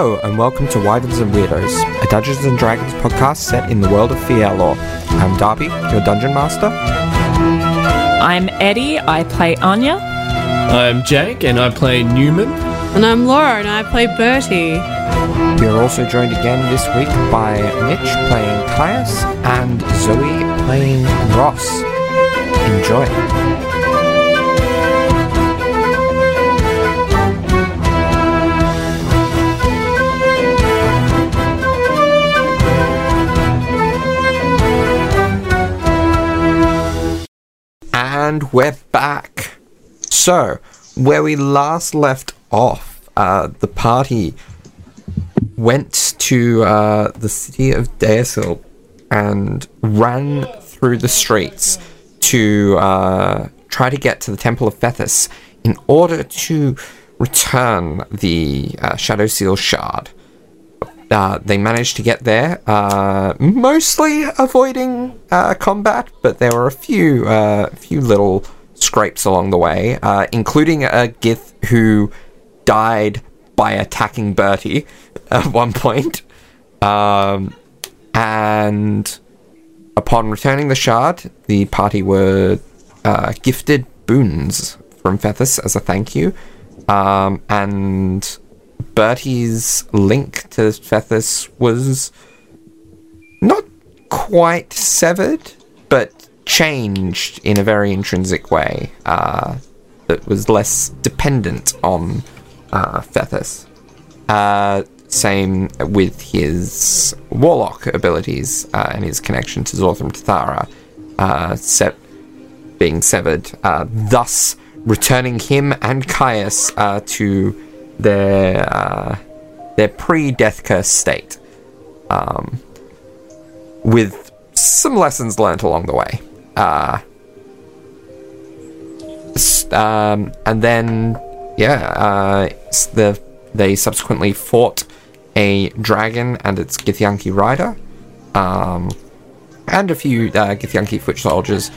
Hello, and welcome to Wyverns and Weirdos, a Dungeons and Dragons podcast set in the world of Fielor. I'm Darby, your dungeon master. I'm Eddie, I play Anya. I'm Jake, and I play Newman. And I'm Laura, and I play Bertie. We are also joined again this week by Mitch playing Caius and Zoe playing Ross. Enjoy. And we're back. So, where we last left off, uh, the party went to uh, the city of Deosil and ran through the streets to uh, try to get to the Temple of Fethus in order to return the uh, Shadow Seal Shard. Uh, they managed to get there, uh, mostly avoiding uh, combat, but there were a few, uh, few little scrapes along the way, uh, including a Gith who died by attacking Bertie at one point. Um, and upon returning the shard, the party were uh, gifted boons from Fethus as a thank you, um, and Bertie's link to Fethus was not quite severed, but changed in a very intrinsic way uh, that was less dependent on uh, Fethus. Uh, same with his warlock abilities uh, and his connection to Zorthram Tathara uh, being severed, uh, thus returning him and Caius uh, to their uh, their pre-death curse state, um, with some lessons learnt along the way. Uh, um, and then, yeah, uh, the they subsequently fought a dragon and its Githyanki rider, um, and a few uh, Githyanki foot soldiers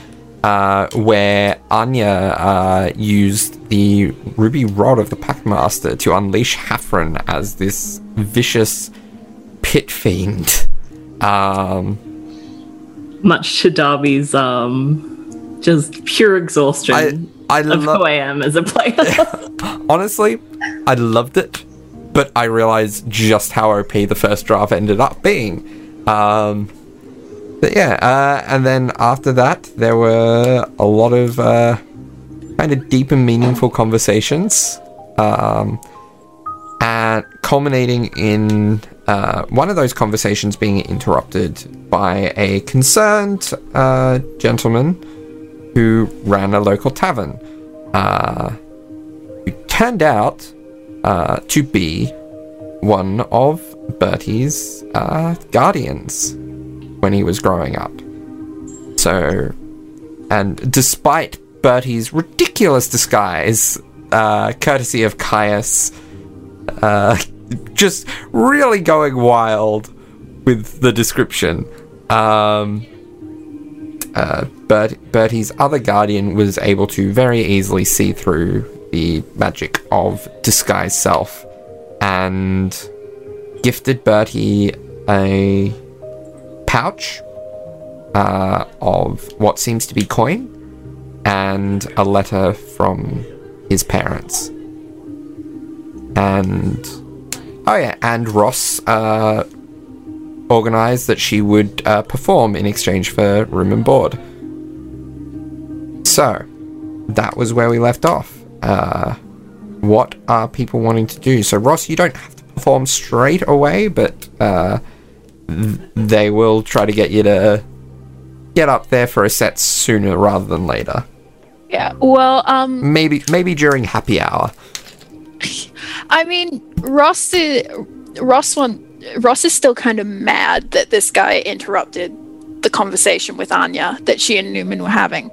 uh, where Anya uh, used the ruby rod of the Packmaster to unleash Hafren as this vicious pit fiend. Um, Much to Darby's um, just pure exhaustion I I of who I am as a player. honestly, I loved it, but I realized just how OP the first draft ended up being. Um, but yeah, uh, and then after that, there were a lot of uh, kind of deep and meaningful conversations, um, and culminating in uh, one of those conversations being interrupted by a concerned uh, gentleman who ran a local tavern. Uh, who turned out uh, to be one of Bertie's guardians when he was growing up. So, and despite Bertie's ridiculous disguise, uh, courtesy of Caius, uh, just really going wild with the description. Um, uh, Bert- Bertie's other guardian was able to very easily see through the magic of disguise self and gifted Bertie a pouch uh, of what seems to be coin and a letter from his parents. And oh yeah, and Ross uh, organized that she would uh, perform in exchange for room and board. So that was where we left off. Uh, what are people wanting to do? So Ross, you don't have to perform straight away, but uh, they will try to get you to get up there for a set sooner rather than later. Yeah. Well, um, Maybe maybe during happy hour. I mean, Ross is, Ross one Ross is still kind of mad that this guy interrupted the conversation with Anya that she and Newman were having.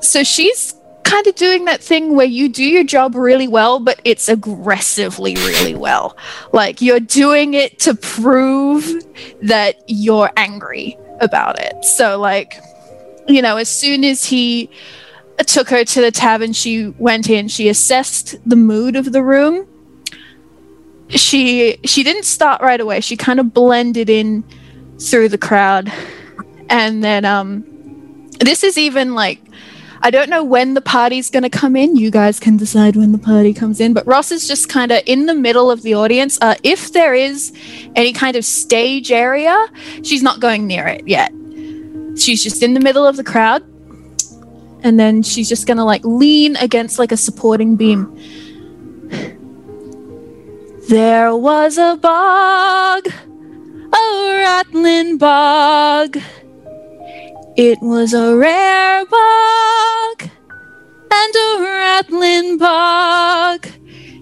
So she's kind of doing that thing where you do your job really well, but it's aggressively really well. Like you're doing it to prove that you're angry about it. So like, you know, as soon as he took her to the tavern, she went in, she assessed the mood of the room she she didn't start right away. She kind of blended in through the crowd, and then um, this is even like I don't know when the party's going to come in. You guys can decide when the party comes in. But Ross is just kind of in the middle of the audience. Uh, if there is any kind of stage area, she's not going near it yet. She's just in the middle of the crowd. And then she's just going to like lean against like a supporting beam. There was a bog, a rattling bog. It was a rare bog and a rattling bog.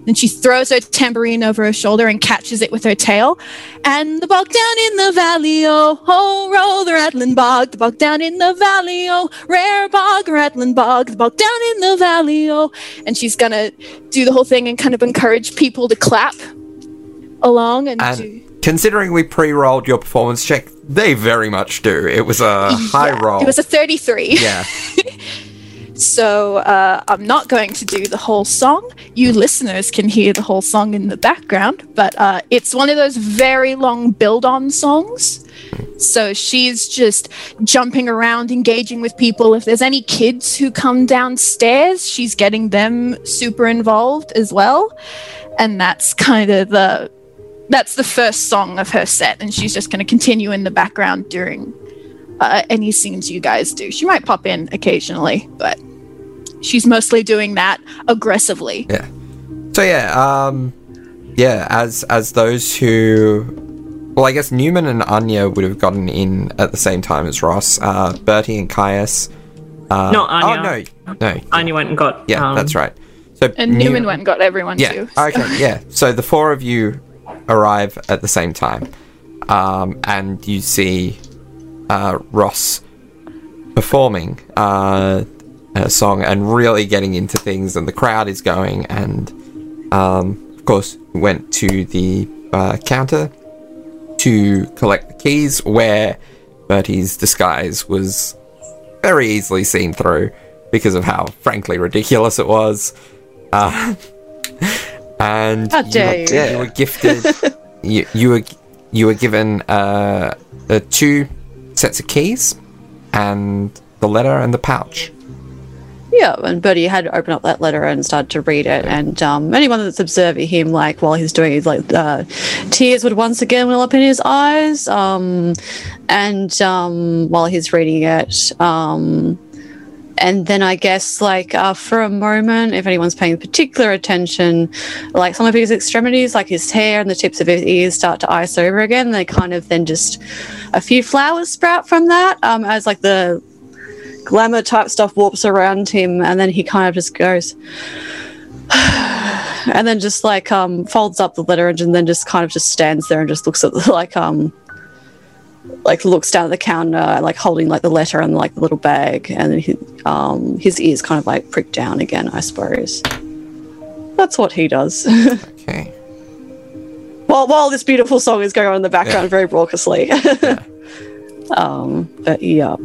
Then she throws her tambourine over her shoulder and catches it with her tail. And the bog down in the valley, oh, oh, roll the rattling bog, the bog down in the valley, oh, rare bog, rattling bog, the bog down in the valley, oh. And she's gonna do the whole thing and kind of encourage people to clap along and, And do. Considering we pre-rolled your performance check, they very much do. It was a high Yeah, roll. It was a 33. yeah. So uh, I'm not going to do the whole song. You listeners can hear the whole song in the background, but uh, it's one of those very long build on songs. So she's just jumping around, engaging with people. If there's any kids who come downstairs, she's getting them super involved as well. And that's kind of the that's the first song of her set, and she's just going to continue in the background during uh, any scenes you guys do. She might pop in occasionally, but she's mostly doing that aggressively. Yeah. So yeah, um, yeah. As as those who, well, I guess Newman and Anya would have gotten in at the same time as Ross. Uh, Bertie and Caius. Uh, Not Anya. Oh no, no. Anya went and got. Yeah, um, that's right. So And New- Newman went and got everyone Yeah. too. Okay. Yeah. So the four of you arrive at the same time, um, and you see uh, Ross performing uh, a song and really getting into things, and the crowd is going. And um, of course, went to the uh, counter to collect the keys, where Bertie's disguise was very easily seen through because of how frankly ridiculous it was. And you, were, you. were gifted. you, you were you were given uh, uh, two sets of keys and the letter and the pouch. Yeah, and Bertie had to open up that letter and start to read it. And um, anyone that's observing him, like while he's doing it, like uh, tears would once again well up in his eyes. Um, and um, while he's reading it, um, and then I guess like uh, for a moment, if anyone's paying particular attention, like some of his extremities, like his hair and the tips of his ears, start to ice over again. They kind of then just a few flowers sprout from that um, as like the glamour type stuff warps around him and then he kind of just goes and then just like um folds up the letter and then just kind of just stands there and just looks at the, like um like looks down at the counter like holding like the letter and like the little bag and then he, um his ears kind of like prick down again i suppose. That's what he does. Okay. while while this beautiful song is going on in the background very raucously. Um but yeah.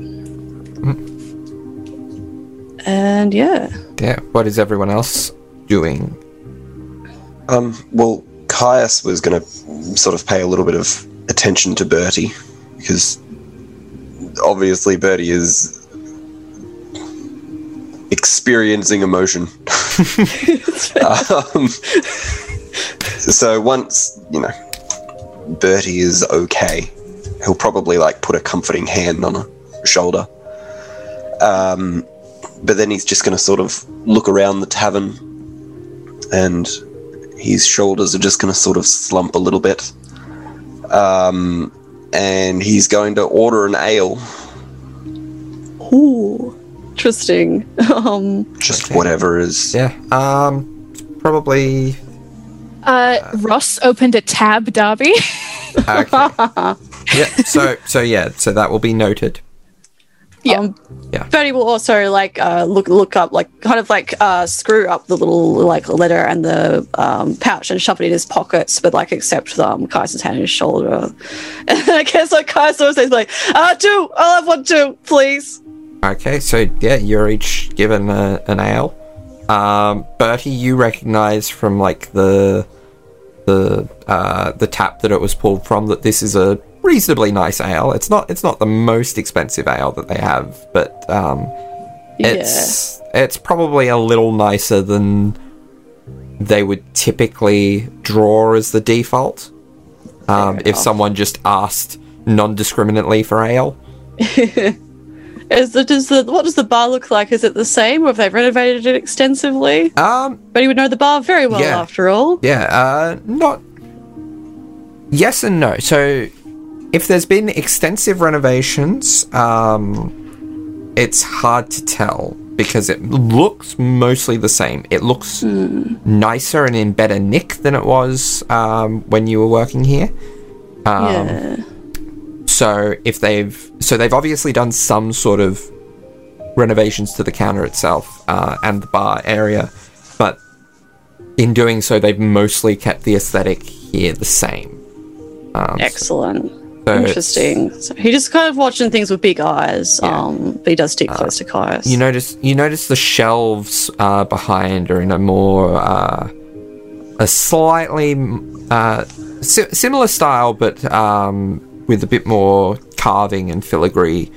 And yeah. Yeah. What is everyone else doing? Um, well, Caius was going to sort of pay a little bit of attention to Bertie because obviously Bertie is experiencing emotion. um, so once, you know, Bertie is okay, he'll probably like put a comforting hand on her shoulder. Um, but then he's just going to sort of look around the tavern and his shoulders are just going to sort of slump a little bit. Um, and he's going to order an ale, Ooh, interesting. Um, just Okay. whatever is. Yeah. Um. Probably. Uh, Ross opened a tab, Darby. Okay. yeah. So so yeah. So that will be noted. Yeah. Um, Yeah. Bertie will also like uh, look look up like kind of like uh, screw up the little like letter and the um, pouch and shove it in his pockets, but like accept um, Caius's hand on his shoulder. And I guess like Caius says like, uh, two, I'll have one too, please. Okay, so yeah, you're each given a, an ale. Um, Bertie, you recognize from like the the uh, the tap that it was pulled from that this is a reasonably nice ale. It's not it's not the most expensive ale that they have, but um, it's it's probably a little nicer than they would typically draw as the default. Um, if someone just asked non-discriminately for ale. Is the, does the what does the bar look like? Is it the same, or have they renovated it extensively? Um, But he would know the bar very well, Yeah. after all. Yeah, uh, not. Yes and no. So, if there's been extensive renovations, um, it's hard to tell because it looks mostly the same. It looks nicer and in better nick than it was um, when you were working here. Um, yeah. So if they've so they've obviously done some sort of renovations to the counter itself uh, and the bar area, but in doing so, they've mostly kept the aesthetic here the same. Um, Excellent. so it's- Interesting. So he just kind of watching things with big eyes. Um, but he does stick close to Caius. You notice you notice the shelves uh, behind are in a more uh, a slightly uh, si- similar style, but um, with a bit more carving and filigree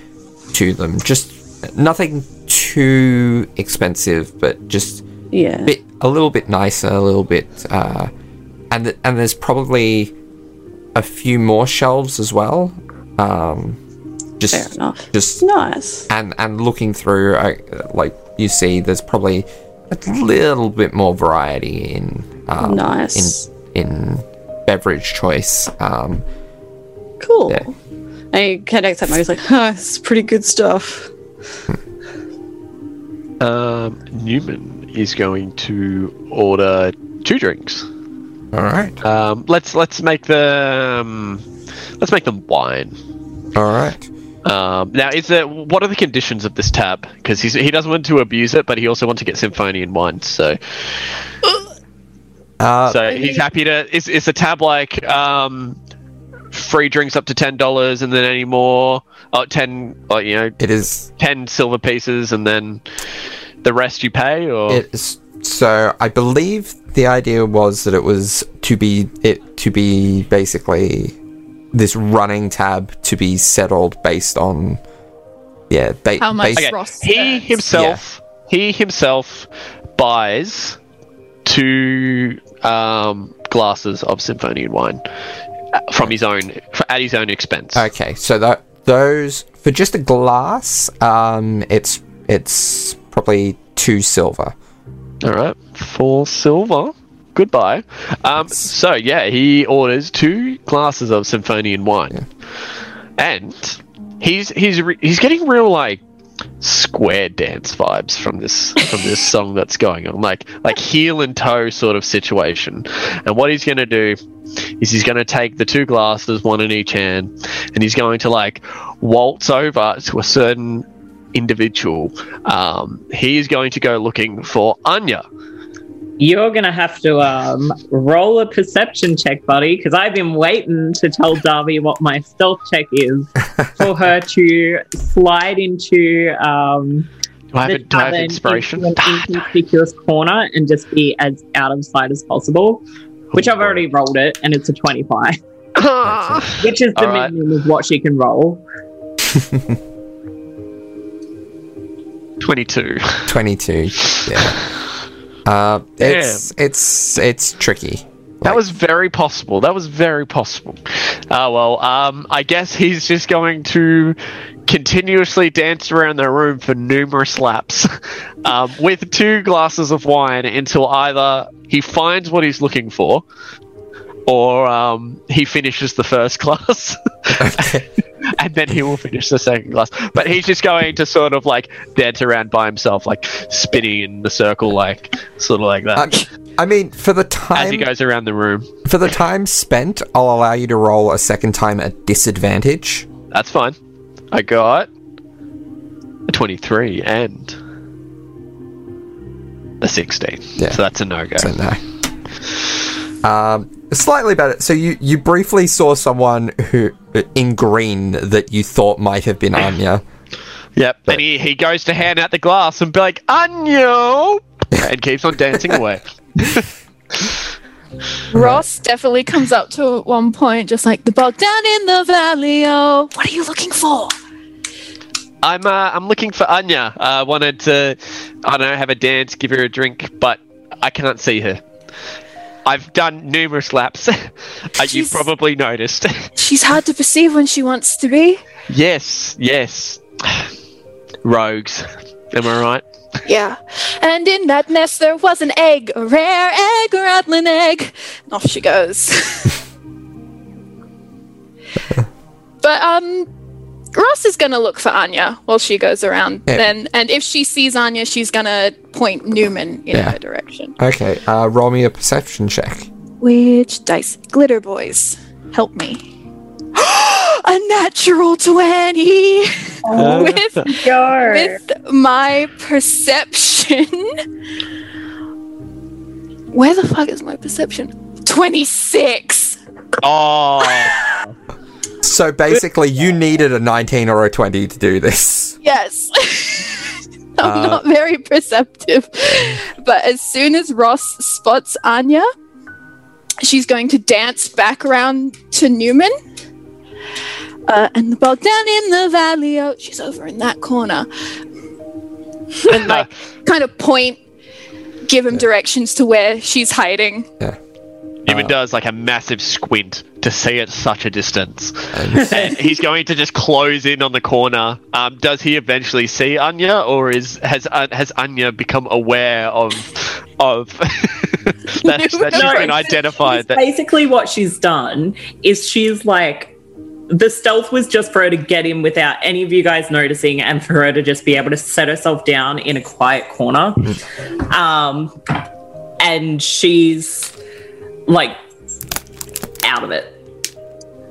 to them. Just nothing too expensive, but just yeah. bit a little bit nicer, a little bit, uh, and th- and there's probably a few more shelves as well. Um, just Fair enough. just Nice. and and looking through, uh, like you see, there's probably a little bit more variety in um, Nice. in in beverage choice. Um, Cool. Yeah. And he connects that. He's like, "Huh, this is pretty good stuff." Um, Newman is going to order two drinks. All right, Um, let's let's make them let's make them wine. all right. Um, now, is there what are the conditions of this tab? Because he doesn't want to abuse it, but he also wants to get Symphonian wine. So, Uh, so he's happy to. Is is the tab like um, free drinks up to ten dollars, and then any more? Oh, 10, like, you know, it is. ten silver pieces, and then the rest you pay, or It's so I believe the idea was that it was to be it to be basically this running tab to be settled based on yeah ba- How much based- Okay, Ross he spends. himself he himself buys two um, glasses of Symphonian wine uh, from his own at his own expense. Okay, so that those for just a glass, um, it's it's probably two silver. All right, four silver. Goodbye. Um, so yeah, he orders two glasses of Symphonian wine, and he's he's re- he's getting real like square dance vibes from this from this song that's going on, like like heel and toe sort of situation. And what he's going to do is he's going to take the two glasses, one in each hand, and he's going to like waltz over to a certain individual. Um, he is going to go looking for Anya. You're gonna have to um, roll a perception check, buddy, because I've been waiting to tell Darby what my stealth check is for her to slide into um, Do I have, the a, do I have inspiration? into an inconspicuous corner and just be as out of sight as possible. Which I've already rolled it, and it's a twenty-five, which is the All right. minimum of what she can roll. 22. Twenty-two. Yeah. Uh, it's it's it's tricky. That was very possible. That was very possible. Uh, well, um, I guess he's just going to continuously dance around the room for numerous laps um, with two glasses of wine until either he finds what he's looking for or um, he finishes the first glass. and then he will finish the second glass. But he's just going to sort of like dance around by himself, like spinning in the circle, like sort of like that. Uh, I mean, for the as he time goes around the room. for the time spent, I'll allow you to roll a second time at disadvantage. That's fine. I got a 23 and a 16. Yeah. So that's a no go. So no. Um, slightly better. So you you briefly saw someone who in green that you thought might have been Anya. Yep. And he, he goes to hand out the glass and be like, Anya! and keeps on dancing away. Ross definitely comes up to at one point, just like the bog down in the valley. Oh, what are you looking for? I'm uh, I'm looking for Anya. I uh, wanted to, I don't know, have a dance, give her a drink, but I can't see her. I've done numerous laps. uh, you She's- probably noticed. She's hard to perceive when she wants to be. yes, yes. Rogues. Am I right? Yeah. And in that nest there was an egg, a rare egg, a rattling egg. And off she goes. but um Ross is gonna look for Anya while she goes around. Yeah. Then and if she sees Anya, she's gonna point Newman in Yeah. her direction. Okay, uh, roll me a perception check. Which dice? Glitter boys. Help me. a natural 20 with Go. with my perception. Where the fuck is my perception? 26. Oh, So basically, you needed a 19 or a 20 to do this. Yes. I'm Uh, not very perceptive. But as soon as Ross spots Anya, she's going to dance back around to Newman. Uh, and the bog down in the valley, oh, she's over in that corner. And like, kind of point, give him directions to where she's hiding. Yeah. Newman does like a massive squint to see at such a distance. And he's going to just close in on the corner. Um, does he eventually see Anya, or is has uh, has Anya become aware of of that, that she's No, been identified? That, Basically, what she's done is she's like, the stealth was just for her to get in without any of you guys noticing, and for her to just be able to set herself down in a quiet corner. Um, and she's like out of it.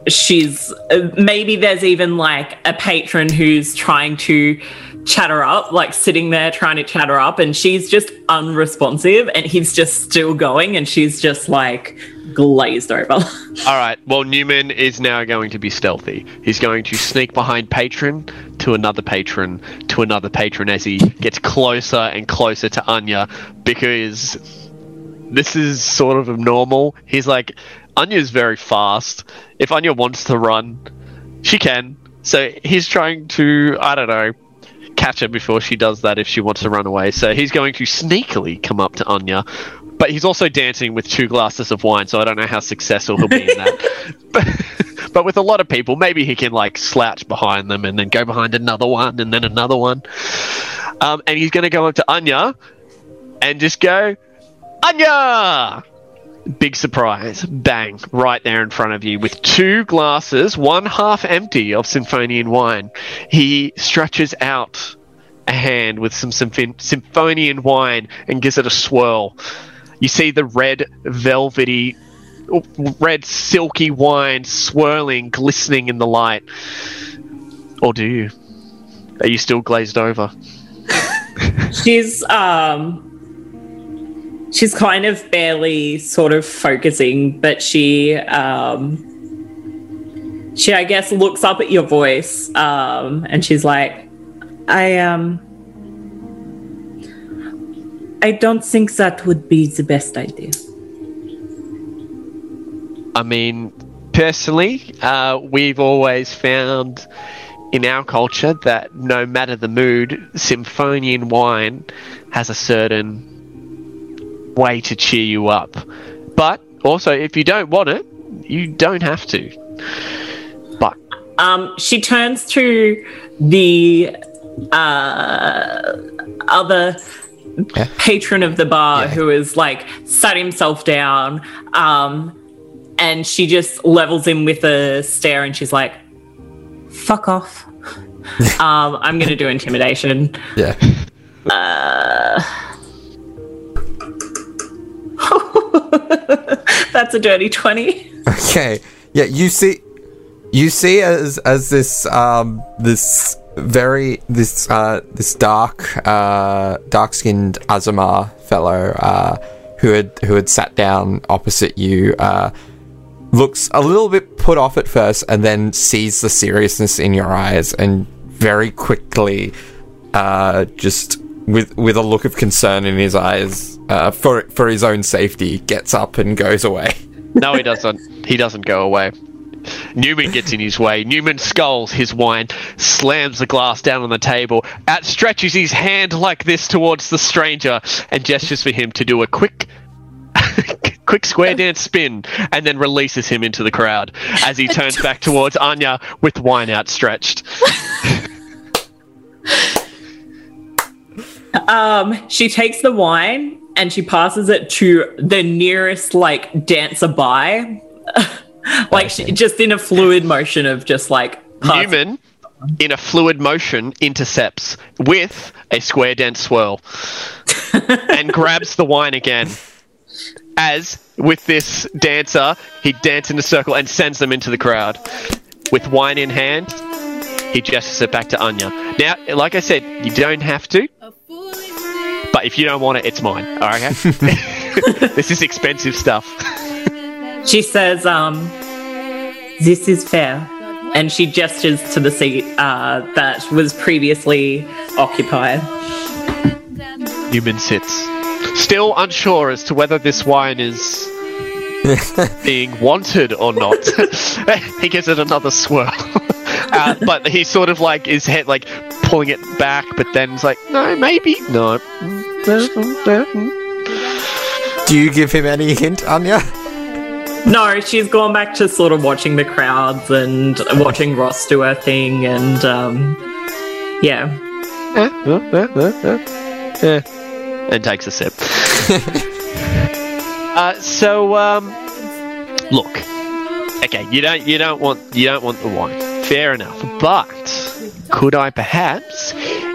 She's uh, maybe there's even like a patron who's trying to chat her up, like sitting there trying to chat her up, and she's just unresponsive, and he's just still going, and she's just like glazed over. all right. Well, Newman is now going to be stealthy. He's going to sneak behind patron to another patron to another patron as he gets closer and closer to Anya because this is sort of abnormal. He's like, Anya's very fast. If Anya wants to run, she can. So he's trying to, I don't know, catch her before she does that if she wants to run away. So he's going to sneakily come up to Anya. But he's also dancing with two glasses of wine, so I don't know how successful he'll be in that. but, but with a lot of people, maybe he can like slouch behind them and then go behind another one and then another one. Um, and he's going to go up to Anya and just go, Anya! Big surprise. Bang. Right there in front of you with two glasses, one half empty of Symphonian wine. He stretches out a hand with some symph- Symphonian wine and gives it a swirl. You see the red, velvety, red, silky wine swirling, glistening in the light. Or do you? Are you still glazed over? she's um she's kind of barely sort of focusing but she um she i guess looks up at your voice um and she's like i um i don't think that would be the best idea. I mean, personally, uh, we've always found in our culture that no matter the mood, Symphonian wine has a certain way to cheer you up. But also, if you don't want it, you don't have to. But um she turns to the uh other Yeah. patron of the bar Yeah. who is like sat himself down um and she just levels him with a stare and she's like fuck off um i'm gonna do intimidation Yeah. That's a dirty 20 Okay. Yeah, you see you see as as this um this very this uh this dark uh dark skinned Aasimar fellow uh who had who had sat down opposite you uh looks a little bit put off at first and then sees the seriousness in your eyes and very quickly uh just with with a look of concern in his eyes uh, for for his own safety, gets up and goes away. No, he doesn't. He doesn't go away. Newman gets in his way. Newman sculls his wine, slams the glass down on the table, outstretches his hand like this towards the stranger, and gestures for him to do a quick, quick square dance spin, and then releases him into the crowd as he turns back towards Anya with wine outstretched. Um, she takes the wine and she passes it to the nearest like dancer by, like she, just in a fluid motion of just like pass- Newman, in a fluid motion, intercepts with a square dance swirl and grabs the wine again. As with this dancer, he dances in a circle and sends them into the crowd. With wine in hand, he gestures it back to Anya. Now, like I said, you don't have to, but if you don't want it, it's mine. All right, okay? this is expensive stuff. She says, um, this is fair. And she gestures to the seat uh, that was previously occupied. Newman sits, still unsure as to whether this wine is being wanted or not. he gives it another swirl. uh, but he sort of like his head like pulling it back, but then it's like, no, maybe no. Do you give him any hint, Anya? No, she's gone back to sort of watching the crowds and watching Ross do her thing, and um, yeah. and takes a sip. uh, so, um, look, okay, you don't, you don't want, you don't want the wine. Fair enough, but could I perhaps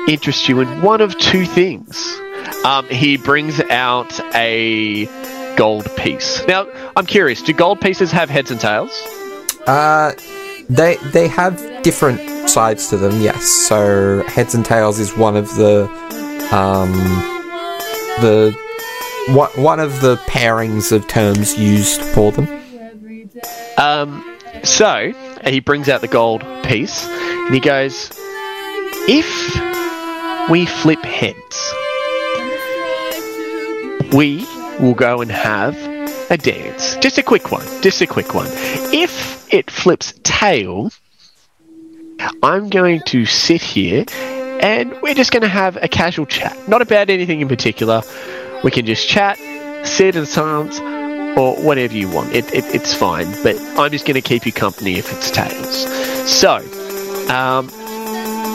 interest you in one of two things? Um, he brings out a gold piece. Now, I'm curious: do gold pieces have heads and tails? Uh, they they have different sides to them. Yes. So heads and tails is one of the um the one one of the pairings of terms used for them. Um, so he brings out the gold piece and he goes, "If we flip heads, we will go and have a dance. Just a quick one. Just a quick one. If it flips tail, I'm going to sit here and we're just going to have a casual chat. Not about anything in particular. We can just chat, sit in silence, or whatever you want. It, it, it's fine, but I'm just going to keep you company if it's tails. So, um,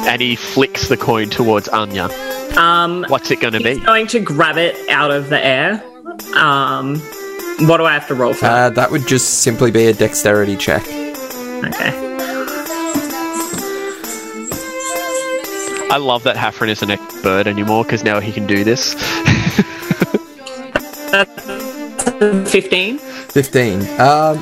and he flicks the coin towards Anya. Um, What's it going to he's be? going to grab it out of the air. Um, what do I have to roll for? Uh, that would just simply be a dexterity check. okay. I love that Hafren isn't a bird anymore because now he can do this. 15. Fifteen. Um,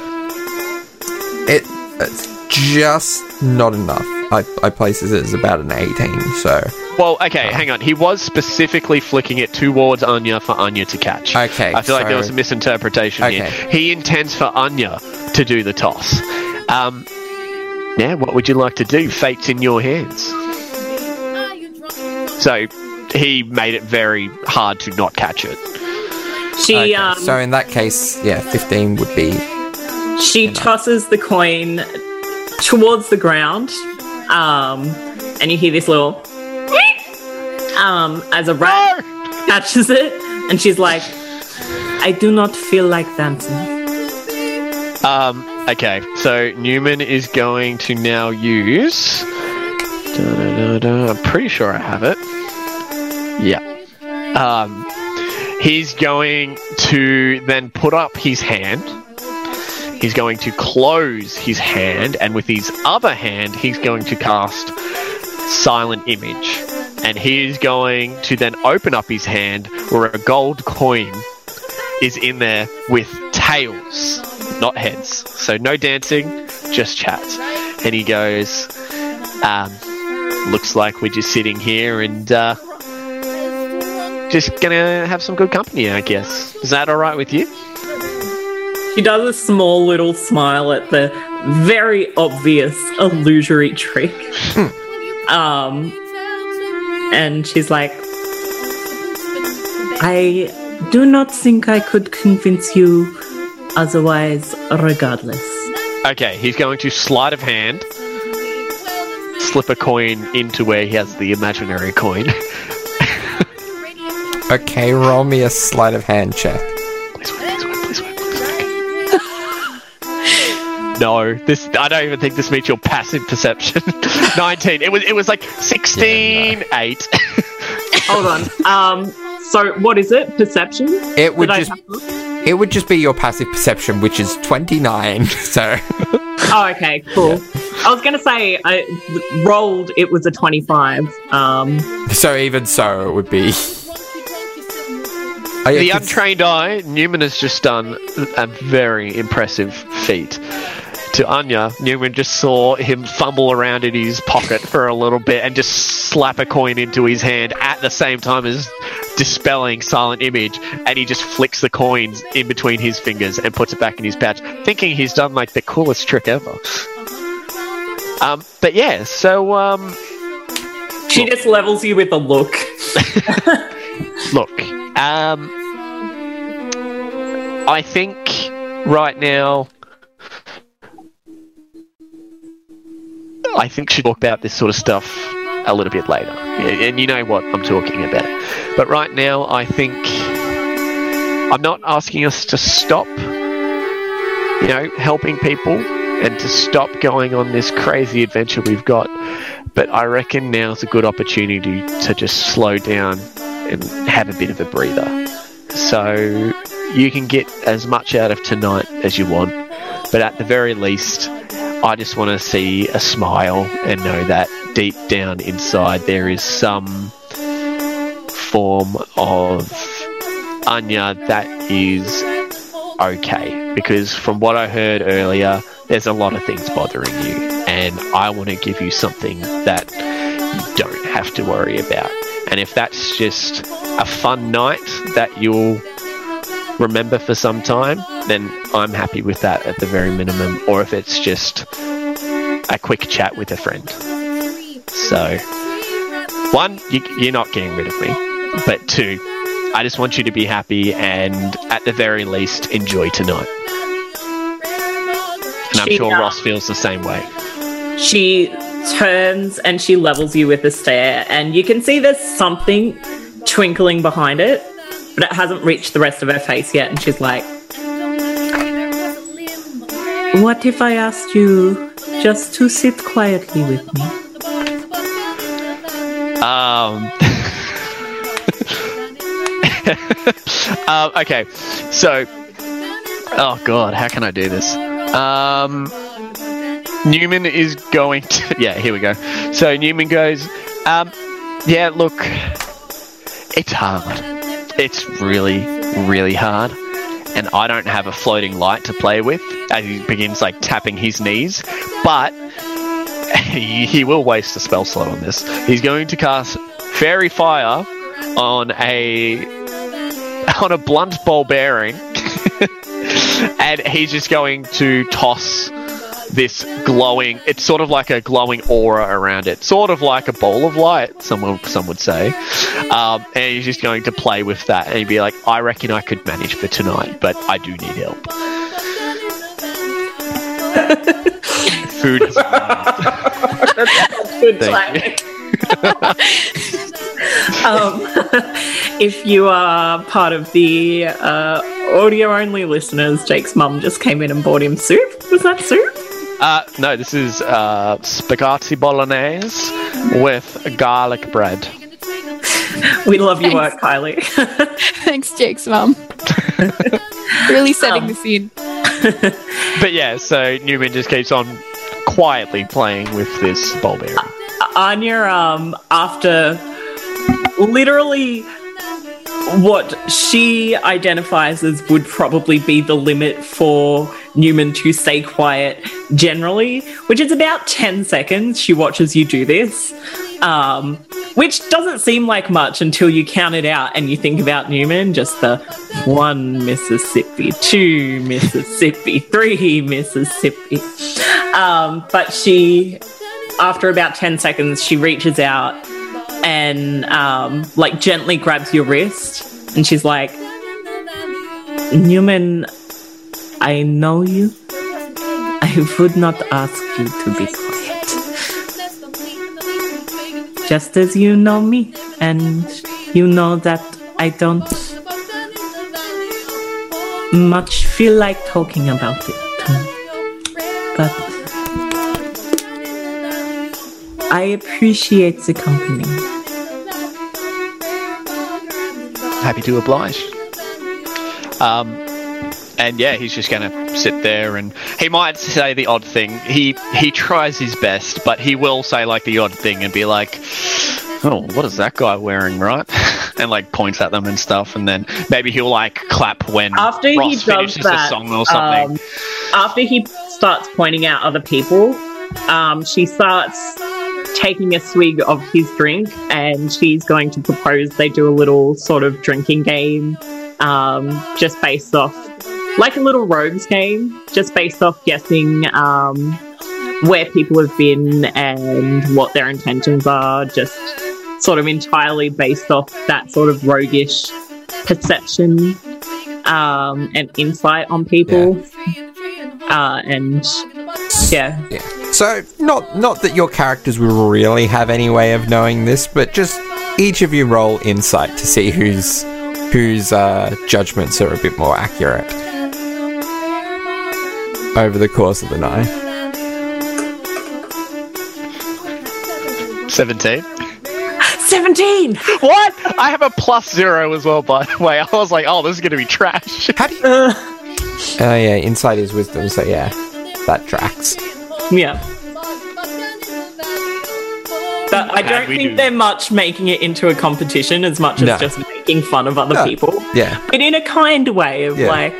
it it's just not enough. I I places it as about an eighteen. So well, okay, hang on. He was specifically flicking it towards Anya for Anya to catch. Okay, I feel like there was a misinterpretation here. He intends for Anya to do the toss. Um, yeah, what would you like to do? Fate's in your hands. So he made it very hard to not catch it. She okay, um so in that case, yeah, fifteen would be she tosses the coin towards the ground. Um and you hear this little um as a rat catches it and she's like I do not feel like dancing. Um, okay, so Newman is going to now use. Da-da-da-da, I'm pretty sure I have it. Yeah. Um, he's going to then put up his hand. He's going to close his hand, and with his other hand, he's going to cast Silent Image. And he's going to then open up his hand where a gold coin is in there with tails, not heads. So no dancing, just chat. And he goes, um, looks like we're just sitting here and uh, just gonna have some good company, I guess. Is that all right with you? She does a small little smile at the very obvious illusory trick. um, and she's like, I do not think I could convince you otherwise, regardless. Okay, he's going to sleight of hand, slip a coin into where he has the imaginary coin. Okay, roll me a sleight of hand check. No, this I don't even think this meets your passive perception. 19. It was it was like 16 8. Hold on. Um, so what is it? Perception? It would Did just it would just be your passive perception, which is twenty nine. So Oh, okay, cool. I was gonna say I rolled. It was a twenty-five. Um, so even so, it would be. Oh, yeah, The 'cause- untrained eye, Newman has just done a very impressive feat. To Anya, Newman just saw him fumble around in his pocket for a little bit and just slap a coin into his hand at the same time as dispelling silent image and he just flicks the coins in between his fingers and puts it back in his pouch thinking he's done like the coolest trick ever um but yeah so um she just levels you with a look. Look, um, I think right now, I think should talk about this sort of stuff a little bit later. And you know what I'm talking about. But right now, I think I'm not asking us to stop, you know, helping people and to stop going on this crazy adventure we've got. But I reckon now's a good opportunity to just slow down and have a bit of a breather. So you can get as much out of tonight as you want, but at the very least, I just want to see a smile and know that deep down inside there is some form of Anya that is okay. Because from what I heard earlier, there's a lot of things bothering you, and I want to give you something that you don't have to worry about. And if that's just a fun night that you'll remember for some time, then I'm happy with that at the very minimum. Or if it's just a quick chat with a friend. So, one, you, you're not getting rid of me. But two, I just want you to be happy and at the very least enjoy tonight. And I'm She, sure uh, Ross feels the same way. She turns and she levels you with a stare, and you can see there's something twinkling behind it, but it hasn't reached the rest of her face yet. And she's like, What if I asked you just to sit quietly with me? Um. um, okay, so. Oh god, how can I do this? Um. Newman is going to. Yeah, here we go. So Newman goes, um, yeah, look, it's hard. It's really, really hard. And I don't have a floating light to play with as he begins like tapping his knees. But he, he will waste a spell slot on this. He's going to cast Faerie Fire on a on a blunt ball bearing, and he's just going to toss this glowing. It's sort of like a glowing aura around it, sort of like a ball of light. Someone some would say, um, and he's just going to play with that, and he'd be like, "I reckon I could manage for tonight, but I do need help." Food. is Good Thank timing. um, if you are part of the uh, audio only listeners, Jake's mum just came in and bought him soup. Was that soup? Uh, no, this is uh, spaghetti bolognese with garlic bread. We love your work, Kylie. Thanks, Jake's mum. really setting Um, the scene. But yeah, so Newman just keeps on quietly playing with this ball bearing. Anya, um, after literally what she identifies as would probably be the limit for Newman to stay quiet generally, which is about 10 seconds. She watches you do this, um, which doesn't seem like much until you count it out and you think about Newman just the one Mississippi, two Mississippi, three Mississippi. Um, but she after about 10 seconds, she reaches out and um, like gently grabs your wrist and she's like, Newman, I know you. I would not ask you to be quiet. Just as you know me, and you know that I don't much feel like talking about it. But I appreciate the company. Happy to oblige. Um, and yeah, he's just going to sit there, and he might say the odd thing. He he tries his best, but he will say like the odd thing and be like, "Oh, what is that guy wearing?" Right? And like points at them and stuff, and then maybe he'll like clap when After he Ross does finishes that, a song or something. um, after he starts pointing out other people, um, she starts taking a swig of his drink and she's going to propose they do a little sort of drinking game um, just based off, like a little rogues game, just based off guessing um, where people have been and what their intentions are, just sort of entirely based off that sort of roguish perception um, and insight on people. Uh, and yeah, Yeah. So not not that your characters will really have any way of knowing this, but just each of you roll insight to see whose whose uh, judgments are a bit more accurate over the course of the night. 17. 17! What? I have a plus zero as well, by the way. I was like, oh, this is going to be trash. How do you? Oh yeah, insight is wisdom. So yeah, that tracks. Yeah. But I don't think do. they're much making it into a competition as much as No. just making fun of other No. people. Yeah. But in a kind way of Yeah. like,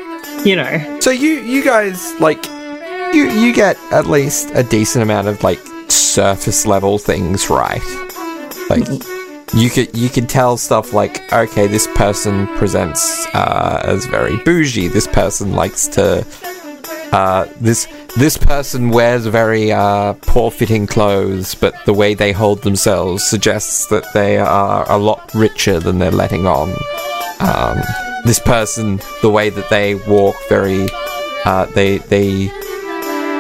you know, So you you guys like you you get at least a decent amount of like surface level things right. Like you could you could tell stuff like okay this person presents uh, as very bougie. This person likes to uh, this this person wears very uh, poor fitting clothes, but the way they hold themselves suggests that they are a lot richer than they're letting on. Um, this person, the way that they walk, very uh, they they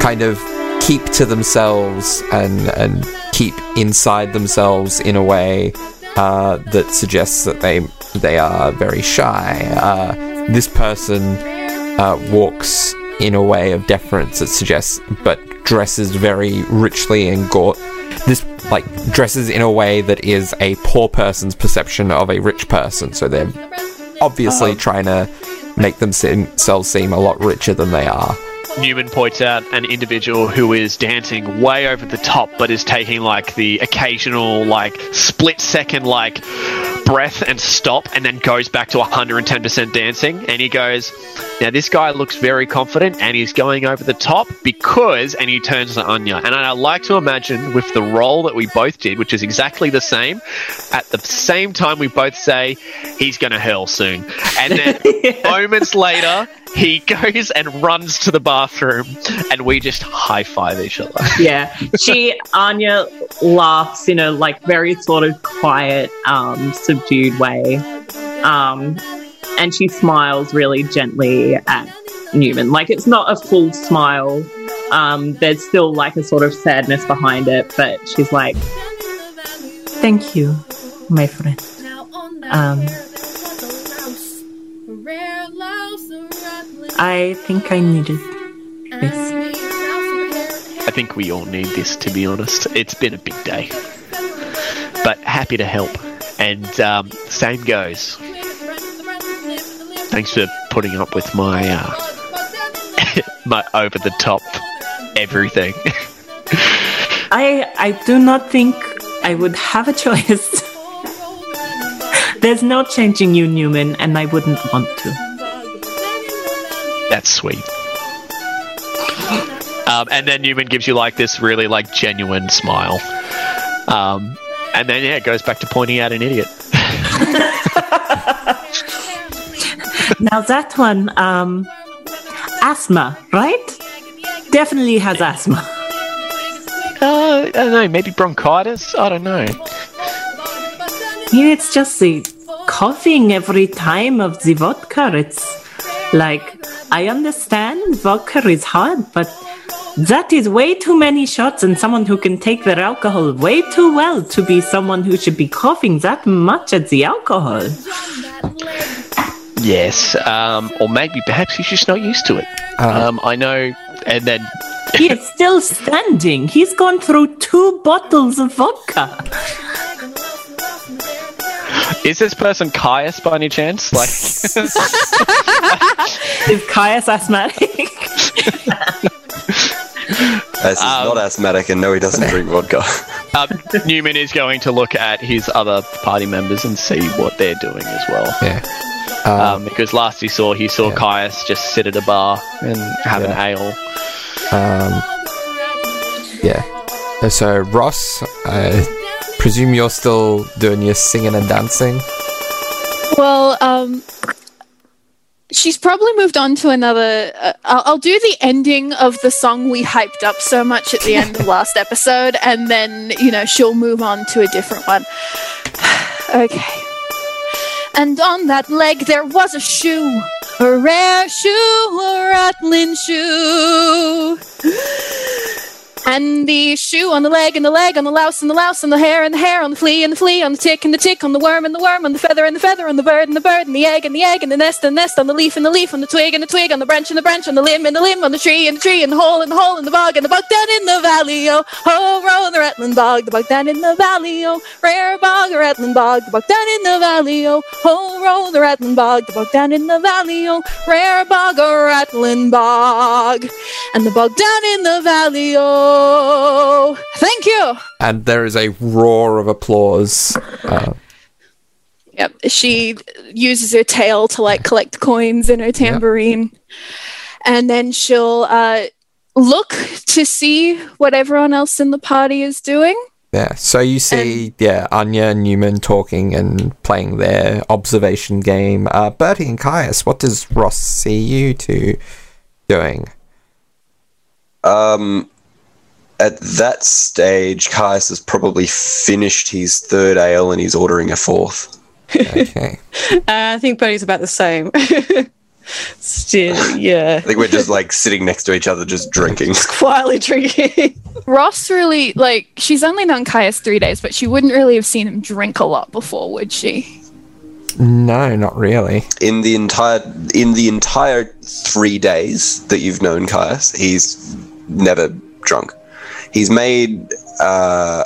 kind of keep to themselves and and keep inside themselves in a way uh, that suggests that they they are very shy. Uh, this person uh, walks in a way of deference that suggests, but dresses very richly and gaunt. This like dresses in a way that is a poor person's perception of a rich person. So they're obviously uh-huh. trying to make themselves seem a lot richer than they are. Newman points out an individual who is dancing way over the top, but is taking like the occasional, like split second, like breath and stop, and then goes back to 110% dancing. And he goes, Now, this guy looks very confident and he's going over the top because, and he turns to Anya. And I like to imagine with the role that we both did, which is exactly the same, at the same time, we both say, He's going to hurl soon. And then moments later, he goes and runs to the bathroom, and we just high five each other. yeah. She Anya laughs in a like very sort of quiet, um, subdued way. Um, and she smiles really gently at Newman. Like it's not a full smile. Um, there's still like a sort of sadness behind it, but she's like, Thank you, my friend. Um, I think I needed this. I think we all need this, to be honest. It's been a big day. But happy to help. And um, same goes. Thanks for putting up with my uh, my over the top everything. I I do not think I would have a choice. There's no changing you, Newman, and I wouldn't want to. That's sweet. Um, and then Newman gives you like this really like genuine smile. Um, and then yeah, it goes back to pointing out an idiot. Now that one, um, asthma, right? Definitely has asthma. Uh, I don't know, maybe bronchitis. I don't know. Here it's just the coughing every time of the vodka. It's Like, I understand vodka is hard, but that is way too many shots and someone who can take their alcohol way too well to be someone who should be coughing that much at the alcohol. Yes, um, or maybe perhaps he's just not used to it. Um, I know, and then He is still standing. He's gone through two bottles of vodka. is this person Caius by any chance? Like, Is Caius asthmatic? As he's not asthmatic and no, he doesn't drink vodka. um, Newman is going to look at his other party members and see what they're doing as well. Yeah. Um, because last he saw, he saw Caius just sit at a bar and have an ale. Um, yeah. Uh, So, Ross, I presume you're still doing your singing and dancing. Well, um, she's probably moved on to another. Uh, I'll, I'll do the ending of the song we hyped up so much at the end of last episode, and then you know she'll move on to a different one. okay. And on that leg there was a shoe, a rare shoe, a rattling shoe. And the shoe on the leg, and the leg on the louse, and the louse, and the hair, and the hair on the flea, and the flea on the tick, and the tick on the worm, and the worm on the feather, and the feather on the bird, and the bird, and the egg, and the egg, and the nest, and the nest on the leaf, and the leaf on the twig, and the twig on the branch, and the branch on the limb, and the limb on the tree, and the tree, and the hole, and the hole, and the bog, and the bog down in the valley, oh, oh, row the rattling bog, the bog down in the valley, oh, rare bog, rattling bog, the bog down in the valley, oh, oh, row the rattling bog, the bog down in the valley, oh, rare bog, rattling bog, and the bog down in the valley, oh, thank you. And there is a roar of applause. Uh, Yep. She uses her tail to like collect coins in her tambourine. And then she'll uh, look to see what everyone else in the party is doing. yeah. So you see, yeah, Anya and Newman talking and playing their observation game. Uh, Bertie and Caius, what does Ross see you two doing? Um, at that stage, Caius has probably finished his third ale and he's ordering a fourth. Okay. Uh, I think Bertie's about the same. Still, yeah. I think we're just like sitting next to each other, just drinking. Quietly drinking. Ross really, like, she's only known Caius three days, but she wouldn't really have seen him drink a lot before, would she? No, not really. In the entire in the entire three days that you've known Caius, he's never drunk. He's made uh,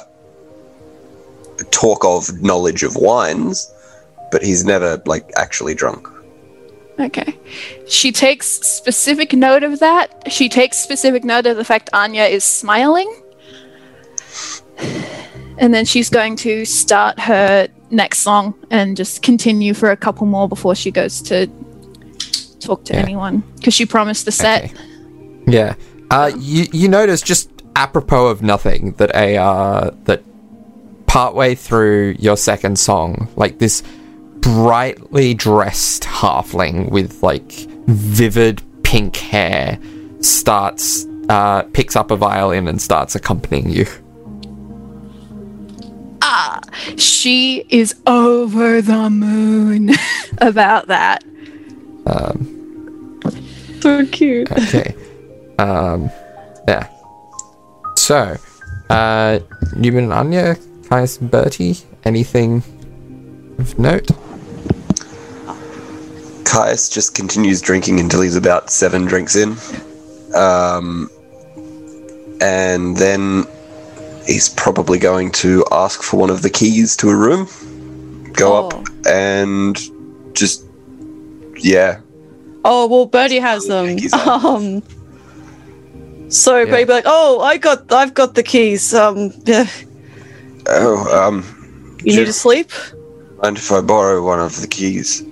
talk of knowledge of wines, but he's never like actually drunk. Okay. She takes specific note of that. She takes specific note of the fact Anya is smiling. And then she's going to start her next song and just continue for a couple more before she goes to talk to Yeah. anyone because she promised the set. Yeah. Uh, you you notice just apropos of nothing that a uh, that partway through your second song, like this brightly dressed halfling with like vivid pink hair starts uh, picks up a violin and starts accompanying you. Ah, she is over the moon about that. Um, so cute. Okay. um, yeah. So, uh, Newman and Anya, Caius and Bertie, anything of note? Caius just continues drinking until he's about seven drinks in. Um, and then he's probably going to ask for one of the keys to a room, go Oh. up and just, yeah. Oh well, Bertie has them. Keys up. Um. So Bertie be like, "Oh, I got, I've got the keys. Um, yeah, Oh, um, you need to sleep." mind if I borrow one of the keys?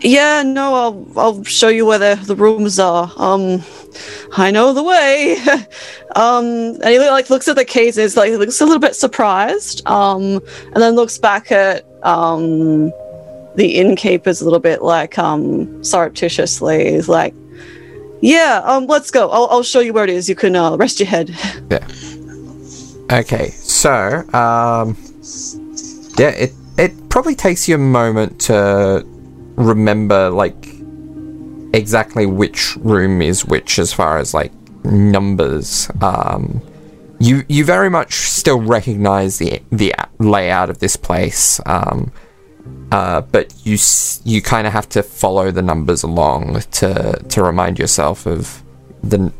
Yeah, no, I'll, I'll show you where the, the rooms are. Um, I know the way. um, and he like looks at the keys and is like looks a little bit surprised. Um, and then looks back at um the innkeepers a little bit like um surreptitiously. He's like, "Yeah, um, let's go. I'll, I'll show you where it is. You can uh, rest your head." Yeah. Okay, so um, yeah, it it probably takes you a moment to remember like exactly which room is which as far as like numbers. Um, you you very much still recognize the the layout of this place, um, uh, but you you kind of have to follow the numbers along to to remind yourself of the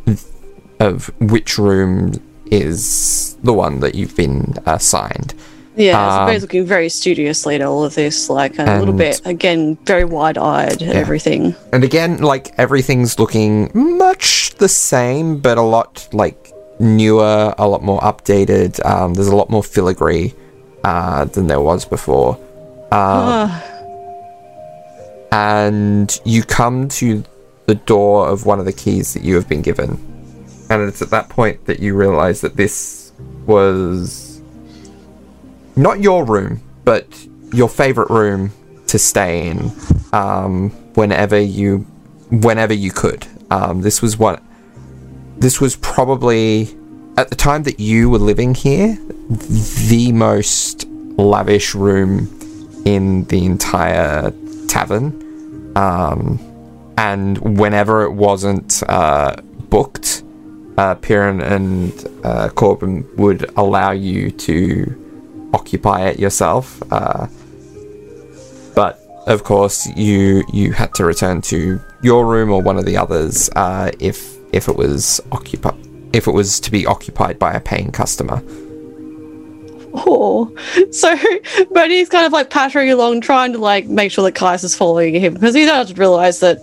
of which room is the one that you've been assigned. Yeah, Um, so looking very studiously at all of this, like a little bit, again, very wide eyed at everything. And again, like everything's looking much the same, but a lot like newer, a lot more updated. Um, there's a lot more filigree uh, than there was before. Um, and you come to the door of one of the keys that you have been given. And it's at that point that you realize that this was not your room, but your favorite room to stay in um, whenever you whenever you could. Um, this was what this was probably at the time that you were living here the most lavish room in the entire tavern. Um, and whenever it wasn't uh, booked, uh, Piran and uh, Corbin would allow you to occupy it yourself. Uh, but of course, you you had to return to your room or one of the others uh, if if it was occupied if it was to be occupied by a paying customer. Oh, so Bertie's kind of like pattering along, trying to like make sure that Caius is following him because he doesn't realize that.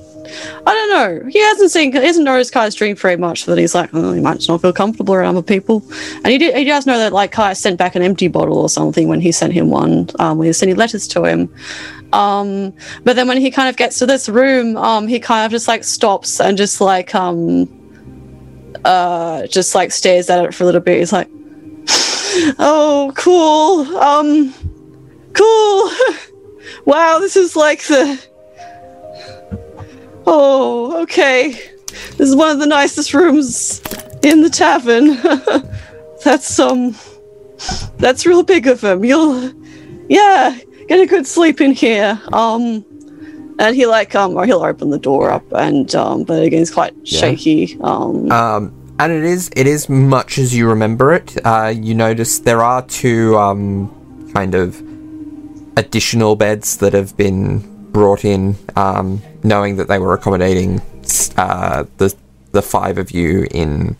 I don't know. He hasn't seen, he hasn't noticed Caius drink very much, so that he's like, oh, he might not feel comfortable around other people. And he, did, he does know that like Kai sent back an empty bottle or something when he sent him one, um, when he was sending letters to him. Um, but then when he kind of gets to this room, um, he kind of just like stops and just like, um, uh, just like stares at it for a little bit. He's like, oh, cool. Um, cool. wow, this is like the. Oh, okay. This is one of the nicest rooms in the tavern. that's um, that's real big of him. You'll, yeah, get a good sleep in here. Um, and he like um, or he'll open the door up, and um, but again, it's quite shaky. Um, Um, and it is it is much as you remember it. Uh, you notice there are two um, kind of additional beds that have been brought in, um, knowing that they were accommodating uh, the the five of you in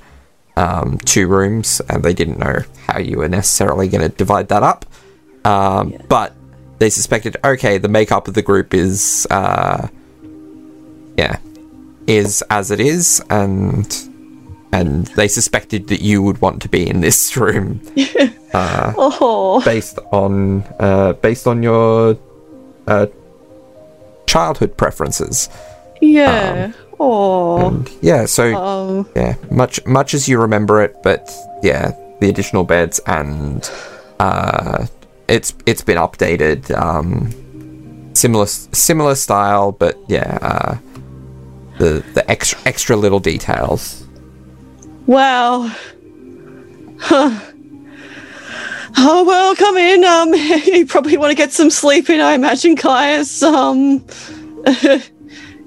um, two rooms, and they didn't know how you were necessarily going to divide that up. Um, But they suspected, okay, the makeup of the group is, uh, yeah, is as it is, and and they suspected that you would want to be in this room uh, oh, based on uh, based on your uh, childhood preferences. yeah. oh, And yeah, so um, yeah, much much as you remember it, but yeah, the additional beds and uh, it's it's been updated, um, similar similar style, but yeah, uh, the the extra extra little details. Wow. Huh. Oh well, come in. Um, you probably want to get some sleep in. I imagine, Caius. Um,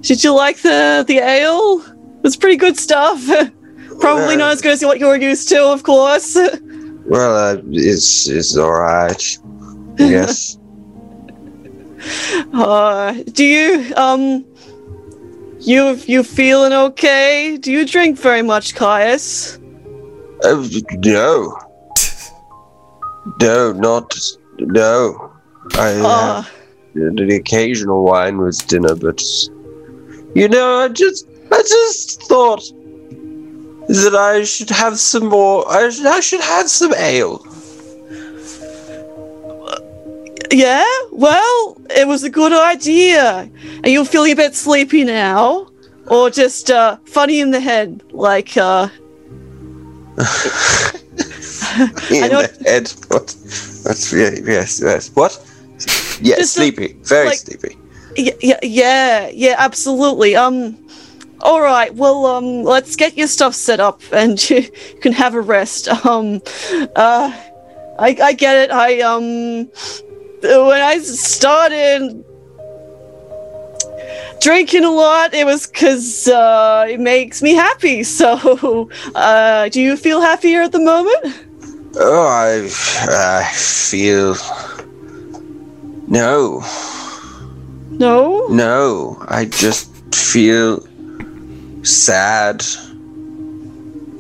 did you like the the ale? It's pretty good stuff. Probably not as good as what you're used to, of course. Well, uh, it's it's all right. Yes. Uh, do you um, you you feeling okay? Do you drink very much, Caius? uh, no. No, not no. I Uh, the occasional wine with dinner, but you know, I just I just thought that I should have some more. I should, I should have some ale. Yeah. Well, it was a good idea. And you'll feel a bit sleepy now, or just uh, funny in the head, like uh. in the head. What? What's yeah, yes, yes. What? Yes, Just a- sleepy. Very like- sleepy. Yeah, yeah, yeah, yeah, absolutely. Um, all right. Well, um, let's get your stuff set up, and you can have a rest. Um, uh, I, I get it. I um, when I started drinking a lot, it was because uh, it makes me happy. So, uh, do you feel happier at the moment? Oh, I, I feel. No, No? no. I just feel sad.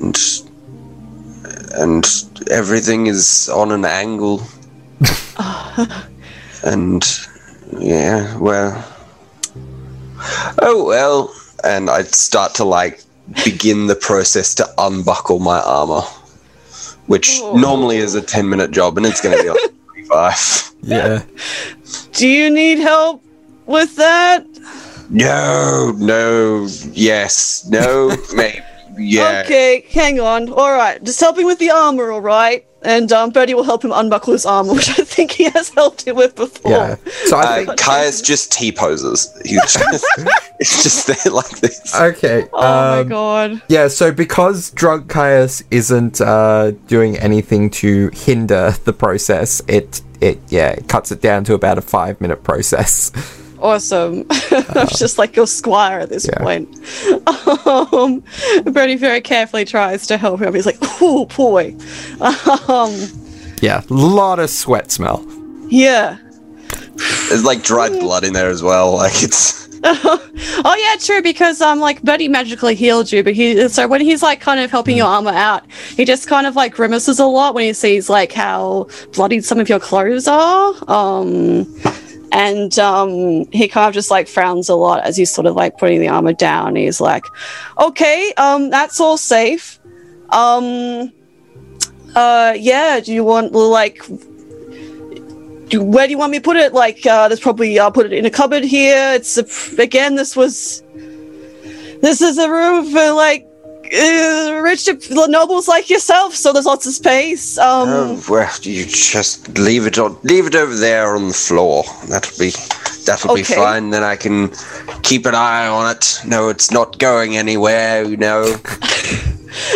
And, and everything is on an angle. and, yeah, well. Oh, well. And I'd start to, like, begin the process to unbuckle my armor. Which normally is a 10 minute job, and it's going to be like 25. Yeah. Do you need help with that? No, no, yes, no, maybe, yeah. Okay, hang on. All right, just helping with the armor, all right? And um, Bertie will help him unbuckle his armor, which I think he has helped him with before. Yeah. So I Uh, think. Caius just T poses. He's just, it's just there like this. Okay. Oh my um, god. Yeah, so because drunk Caius isn't uh, doing anything to hinder the process, it it yeah it cuts it down to about a five minute process. Awesome. I'm just like your squire at this Yeah. point. Um, Bertie very carefully tries to help him. He's like, oh boy. Um, Yeah, a lot of sweat smell. yeah. There's like dried blood in there as well. Like it's Oh yeah, true. Because um, like Bertie magically healed you, but he so when he's like kind of helping your armor out, he just kind of like grimaces a lot when he sees like how bloodied some of your clothes are. Um, and um, he kind of just like frowns a lot as he's sort of like putting the armor down. He's like, "Okay, um, that's all safe. Um, uh, yeah. Do you want like do, where do you want me to put it? Like, uh, there's probably I'll put it in a cupboard here. It's a, again, this was this is a room for like uh, rich nobles like yourself, so there's lots of space. Um, oh well, you just leave it on, leave it over there on the floor. That'll be that'll be fine. Then I can keep an eye on it. No, it's not going anywhere. You know.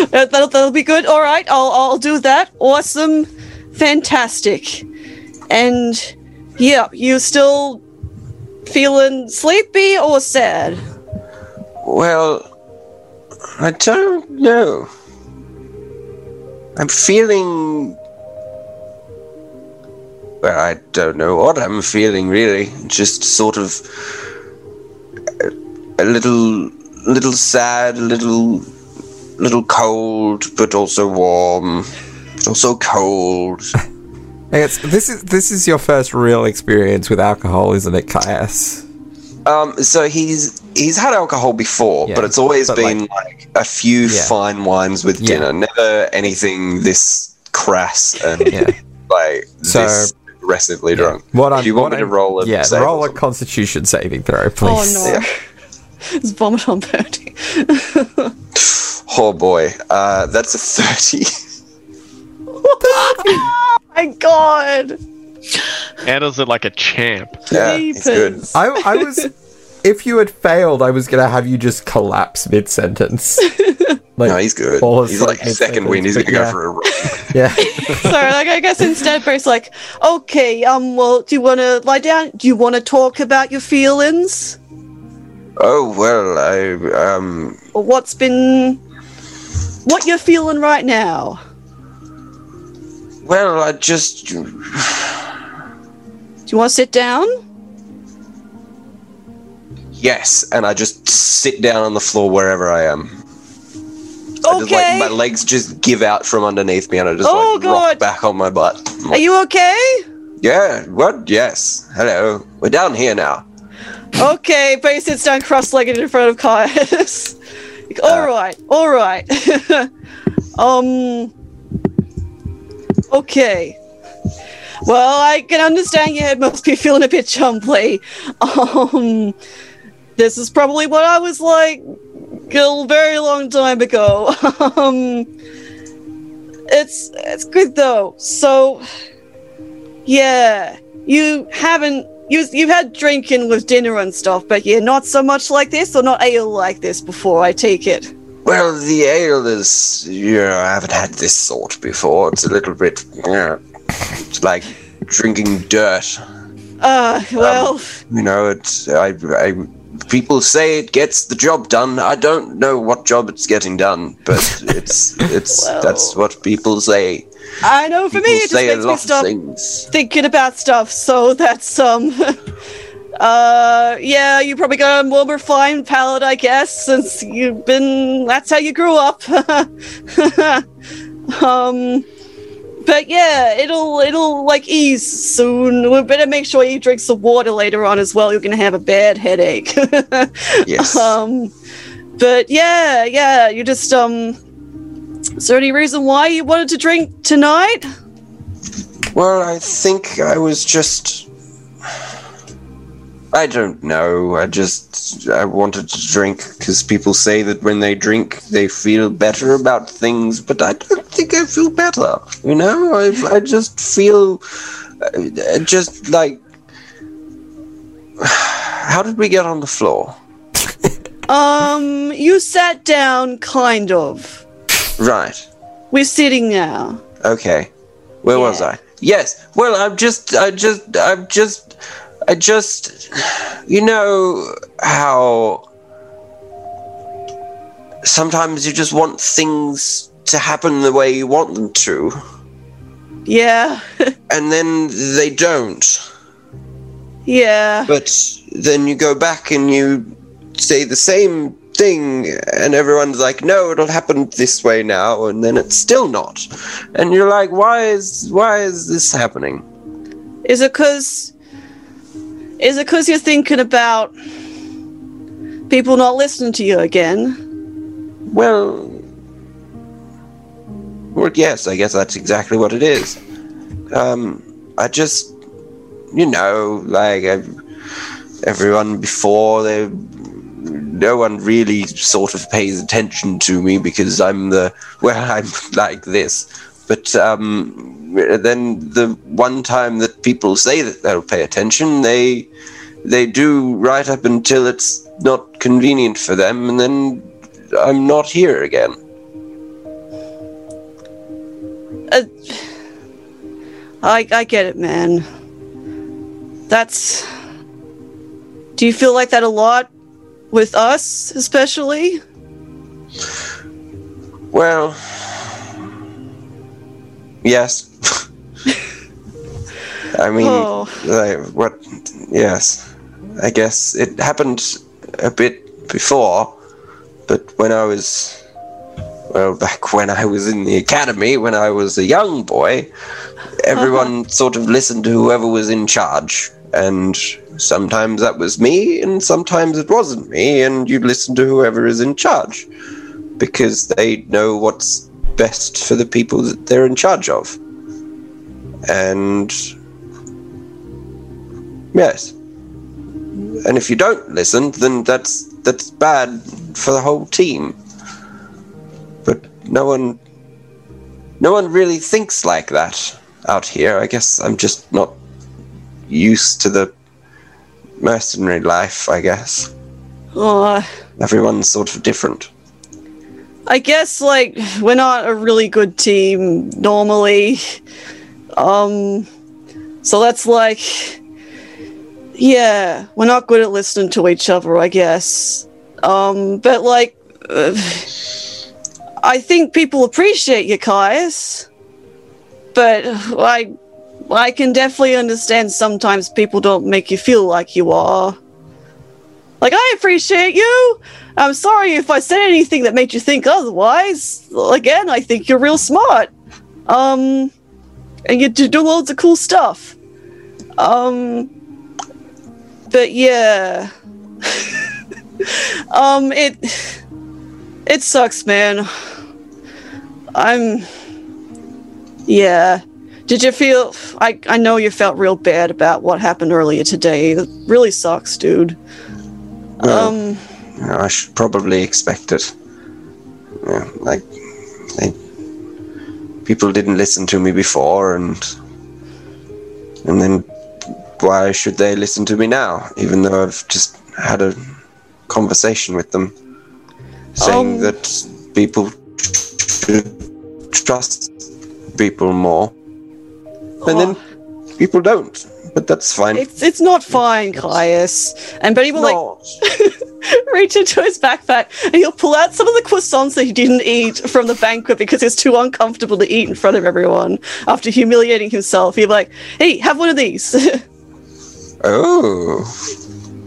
uh, that'll, that'll be good. All right, I'll I'll do that. Awesome, fantastic, and yeah, you still feeling sleepy or sad? Well, I don't know. I'm feeling. Well, I don't know what I'm feeling really. Just sort of a, little, little sad, a little, little cold, but also warm, but also cold. This is this is your first real experience with alcohol, isn't it, Caius? Um, so he's he's had alcohol before, Yeah, but it's always but, been like, a few Yeah. fine wines with Yeah. dinner. Never anything this crass and Yeah. like So- this aggressively drunk. What I'm, Do you want what me to roll a yeah, save roll a? Constitution saving throw, please. Oh no, it's vomit on Bertie. Oh boy, uh, that's a thirty. oh my god. Handles it like a champ. yeah, it's good. I, I was. If you had failed, I was gonna have you just collapse mid sentence. Like, No, he's good. fall He's like second wind. He's gonna yeah. go for a run. yeah. so like I guess instead Bertie's like, okay, um, well, do you want to lie down? Do you want to talk about your feelings Oh well, I um. or what's been, what you're feeling right now? Well, I just Do you want to sit down? yes, and I just sit down on the floor wherever I am. I just, like, Okay. my legs just give out from underneath me, and I just Oh, like God. rock back on my butt. I'm Are you okay? yeah, what? Yes. Hello. We're down here now. Okay, Bertie sits down cross-legged in front of Caius. Like, all Uh. right, all right. um. Okay. Well, I can understand your head must be feeling a bit jumbly. Um, this is probably what I was like a very long time ago. um, it's it's good though. So, yeah, you haven't you you've had drinking with dinner and stuff, but yeah, not so much like this, or not ale like this before. I take it. Well, the ale is, you know, I haven't had this sort before. It's a little bit, uh, it's like drinking dirt. Uh, well, You know, it's, I, I people say it gets the job done. I don't know what job it's getting done, but it's it's that's what people say. I know for me, it just makes me lot of stop things. thinking about stuff. So that's um, uh, yeah, you probably got a more refined palate, I guess, since you've been. That's how you grew up. um, but yeah, it'll it'll like ease soon. We better make sure you drink some water later on as well. You're gonna have a bad headache. Yes. um, but yeah, yeah, you just um. Is there any reason why you wanted to drink tonight? Well, I think I was just. I don't know. I just I wanted to drink because people say that when they drink they feel better about things, but I don't think I feel better. You know, I I just feel uh, just like. How did we get on the floor? Um, you sat down, kind of. Right. We're sitting now. Okay. Where was I? Yes. Well, I'm just, I just, I'm just, I just, you know how sometimes you just want things to happen the way you want them to, Yeah, and then they don't. yeah. But then you go back and you say the same thing, and everyone's like, "No, it'll happen this way now," and then it's still not. And you're like, "Why is why is this happening?" Is it cause? Is it cause you're thinking about people not listening to you again? Well, well, yes, I guess that's exactly what it is. Um, I just, you know, like everyone before, they, no one really sort of pays attention to me because I'm the, well, I'm like this. But um, then the one time that people say that they'll pay attention, they, they do right up until it's not convenient for them, and then I'm not here again. Uh, I I get it, man. That's. Do you feel like that a lot with us, especially? Well, yes. I mean, Oh. like, what? Yes, I guess it happened a bit before, but when I was, well, back when I was in the academy, when I was a young boy, uh-huh. everyone sort of listened to whoever was in charge, and sometimes that was me, and sometimes it wasn't me, and you'd listen to whoever is in charge because they know what's best for the people that they're in charge of. And yes. And if you don't listen, then that's that's bad for the whole team. But no one no one really thinks like that out here. I guess I'm just not used to the mercenary life, I guess. Oh, Everyone's sort of different. I guess like we're not a really good team normally. Um so that's like yeah, we're not good at listening to each other, I guess. Um but like uh, I think people appreciate you, Caius. But I I can definitely understand sometimes people don't make you feel like you are. Like, I appreciate you. I'm sorry if I said anything that made you think otherwise. Again, I think you're real smart. Um, and you do loads of cool stuff. Um, but yeah. um, it it sucks, man. I'm yeah. Did you feel I I know you felt real bad about what happened earlier today. It really sucks, dude. Well, Um I should probably expect it. Yeah, like they, people didn't listen to me before, and and then why should they listen to me now? Even though I've just had a conversation with them, saying Um, that people should trust people more, and then people don't. But that's fine. It's it's not fine, Caius. And Bertie will like reach into his backpack and he'll pull out some of the croissants that he didn't eat from the banquet because it's too uncomfortable to eat in front of everyone after humiliating himself. He'll be like, "Hey, have one of these. Oh,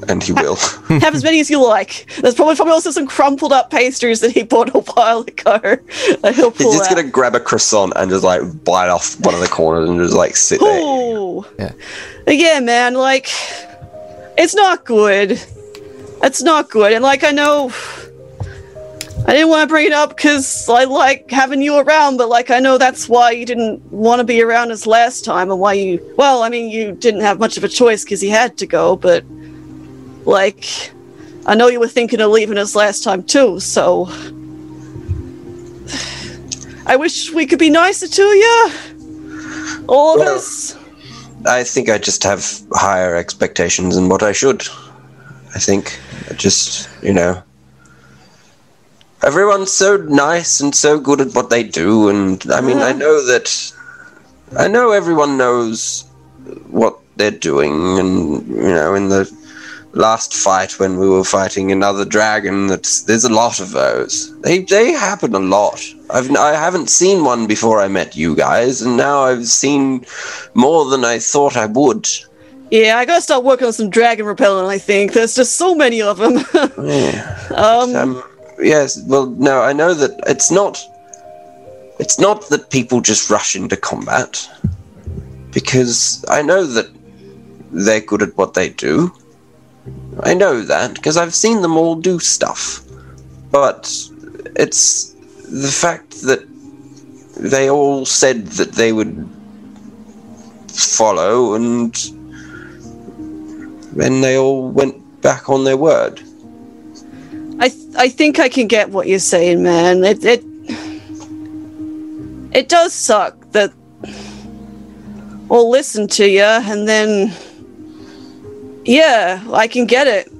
and he will. have as many as you like." There's probably probably also some crumpled up pastries that he bought a while ago that he'll pull He's just out. gonna grab a croissant and just like bite off one of the corners and just like sit there. Ooh. Yeah. Yeah, man, like it's not good. It's not good. And like I know I didn't want to bring it up because I like having you around, but like I know that's why you didn't want to be around us last time and why you well, I mean you didn't have much of a choice because he had to go, but like I know you were thinking of leaving us last time too, so I wish we could be nicer to you. All of Well- us. I think I just have higher expectations than what I should. I think I just, you know, everyone's so nice and so good at what they do, and I mean, I know that, I know everyone knows what they're doing, and you know, in the last fight when we were fighting another dragon, that's there's a lot of those. They they happen a lot. I've I haven't seen one before I met you guys, and now I've seen more than I thought I would. Yeah, I gotta start working on some dragon repellent. I think there's just so many of them. Yeah. um, Um, yes. Well, no, I know that it's not. It's not that people just rush into combat, because I know that they're good at what they do. I know that because I've seen them all do stuff, but it's the fact that they all said that they would follow, and then they all went back on their word. I th- I think I can get what you're saying, man. It it it does suck that we'll listen to you and then yeah, I can get it.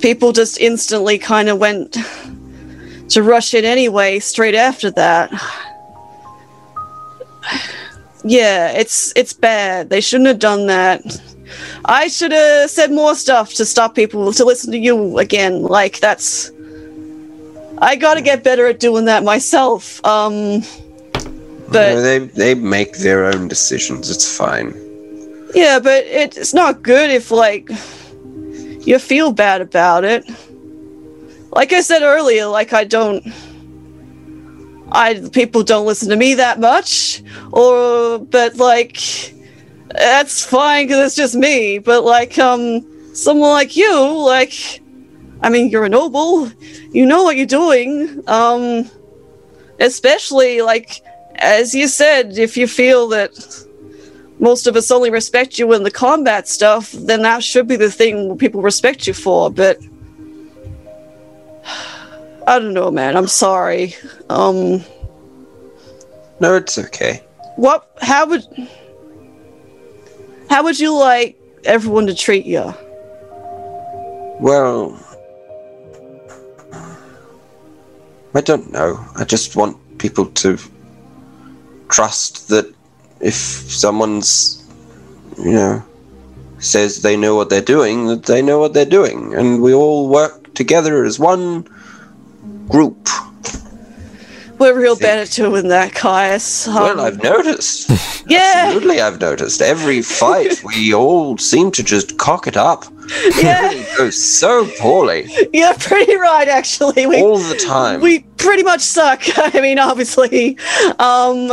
People just instantly kind of went to rush it anyway straight after that. Yeah, it's it's bad. They shouldn't have done that. I should have said more stuff to stop people to listen to you again. Like that's I got to get better at doing that myself. Um but No, they they make their own decisions. It's fine. Yeah, but it, it's not good if like you feel bad about it. Like I said earlier, like I don't I people don't listen to me that much or but like that's fine cuz it's just me, but like um someone like you, like I mean, you're a noble. You know what you're doing. Um especially like as you said, if you feel that most of us only respect you in the combat stuff, then that should be the thing people respect you for. But I don't know, man. I'm sorry. Um, No, it's okay. what? How would? How would you like everyone to treat you? Well, I don't know. I just want people to trust that if someone's, you know, says they know what they're doing, that they know what they're doing, and we all work together as one group. We're real bad at doing that, Caius. Um, well, I've noticed. yeah, Absolutely, I've noticed. Every fight, we all seem to just cock it up. yeah, It goes so poorly you're pretty right. Actually, we all the time. we pretty much suck. I mean, obviously, um,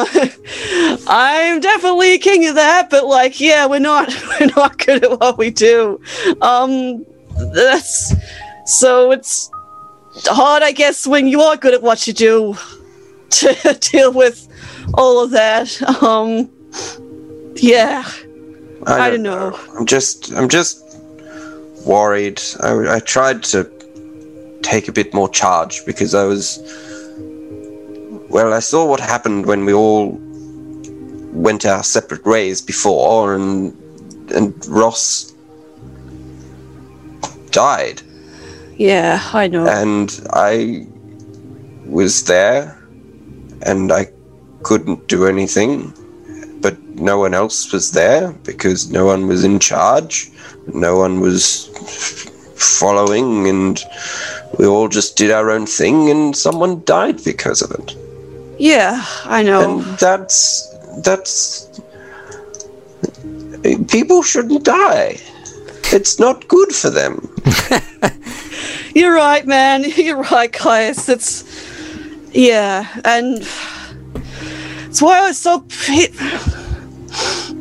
I'm definitely king of that. But like, yeah, we're not we're not good at what we do. Um, that's so it's hard, I guess, when you are good at what you do to deal with all of that. Um, yeah, I don't know. I'm just, I'm just worried. I, I tried to take a bit more charge because I was. Well, I saw what happened when we all went our separate ways before, and and Ross died, Yeah, I know. and I was there, and I couldn't do anything. But no one else was there because no one was in charge, no one was following, and we all just did our own thing, and someone died because of it. Yeah, I know. And that's that's people shouldn't die. It's not good for them. You're right, man. You're right, Caius. It's yeah, and it's why I was so.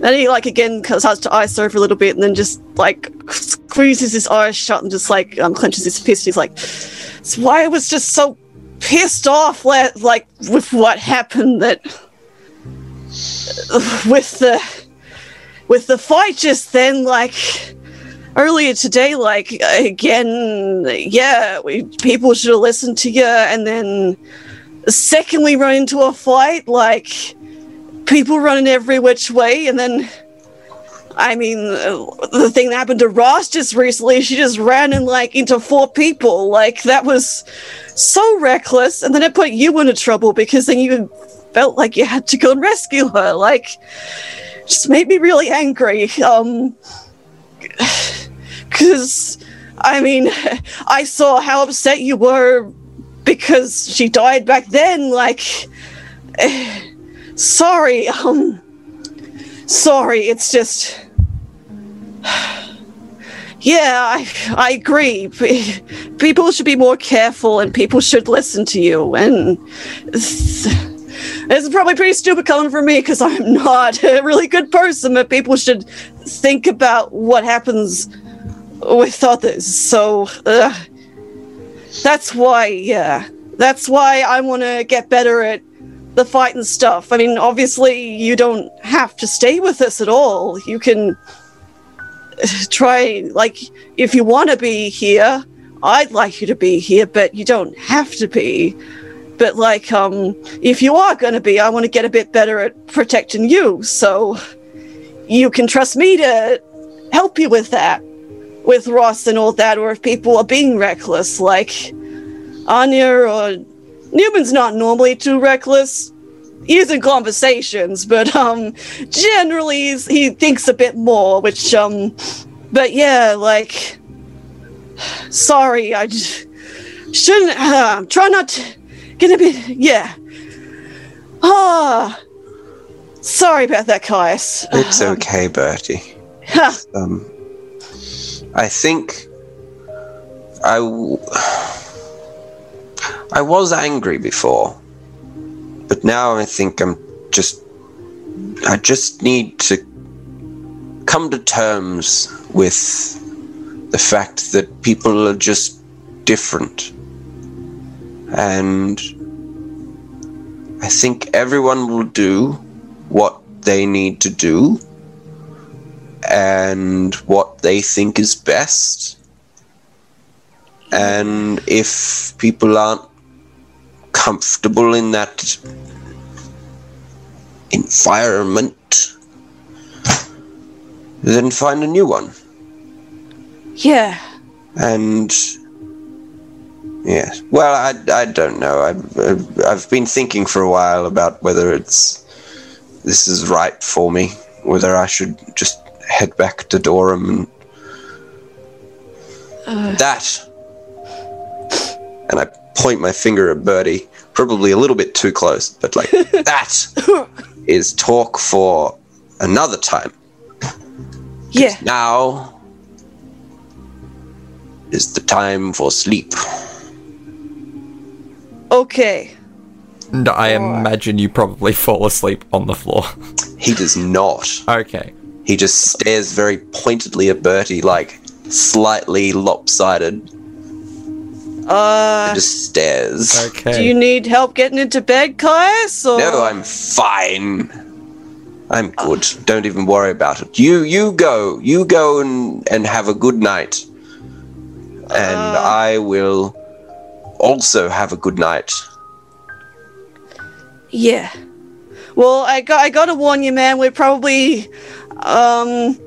And he like again starts to ice over a little bit, and then just like squeezes his eyes shut and just like um, clenches his fist. He's like, "It's why I was just so pissed off, la- like with what happened that with the with the fight just then, like." earlier today, like again, yeah, we people should have listened to you, and then secondly, run into a fight, like people running every which way, and then. I mean, uh, the thing that happened to Ross just recently, she just ran in like into four people. Like that was so reckless, and then it put you into trouble because then you felt like you had to go and rescue her. Like, just made me really angry. Um, because I mean, I saw how upset you were because she died back then. Like, sorry, um, sorry. It's just, yeah, I I agree. People should be more careful, and people should listen to you. And this is probably pretty stupid coming from me because I'm not a really good person. But people should think about what happens with others. So uh, that's why, yeah, that's why I want to get better at the fight and stuff. I mean, obviously, you don't have to stay with us at all. You can try, like, if you want to be here, I'd like you to be here, but you don't have to be. But like, um, if you are gonna be, I want to get a bit better at protecting you. So you can trust me to help you with that with Ross and all that, or if people are being reckless, like Anya or Newman's not normally too reckless. He is in conversations, but um, generally he's, he thinks a bit more. Which um, but yeah, like, sorry, I shouldn't. Uh, try not to get a bit. Yeah. Ah, sorry about that, Caius. It's okay, Bertie. Um, I think I w- I was angry before, but now I think I'm just I just need to come to terms with the fact that people are just different. And I think everyone will do what they need to do and what they think is best. And if people aren't comfortable in that environment, then find a new one. Yeah. And yeah, well, I, I don't know. I've I've been thinking for a while about whether it's this is right for me, whether I should just head back to Durham and uh. that. And I point my finger at Bertie, probably a little bit too close, but like that is talk for another time. Yeah. Now is the time for sleep. Okay. And I imagine you probably fall asleep on the floor. He does not. Okay. He just stares very pointedly at Bertie, like slightly lopsided. Uh, just stares. Okay. do you need help getting into bed, Caius? Or No, I'm fine. I'm good. Don't even worry about it. You you go. You go and, and have a good night. And I will also have a good night. Yeah. Well, I got I gotta warn you, man. We're probably um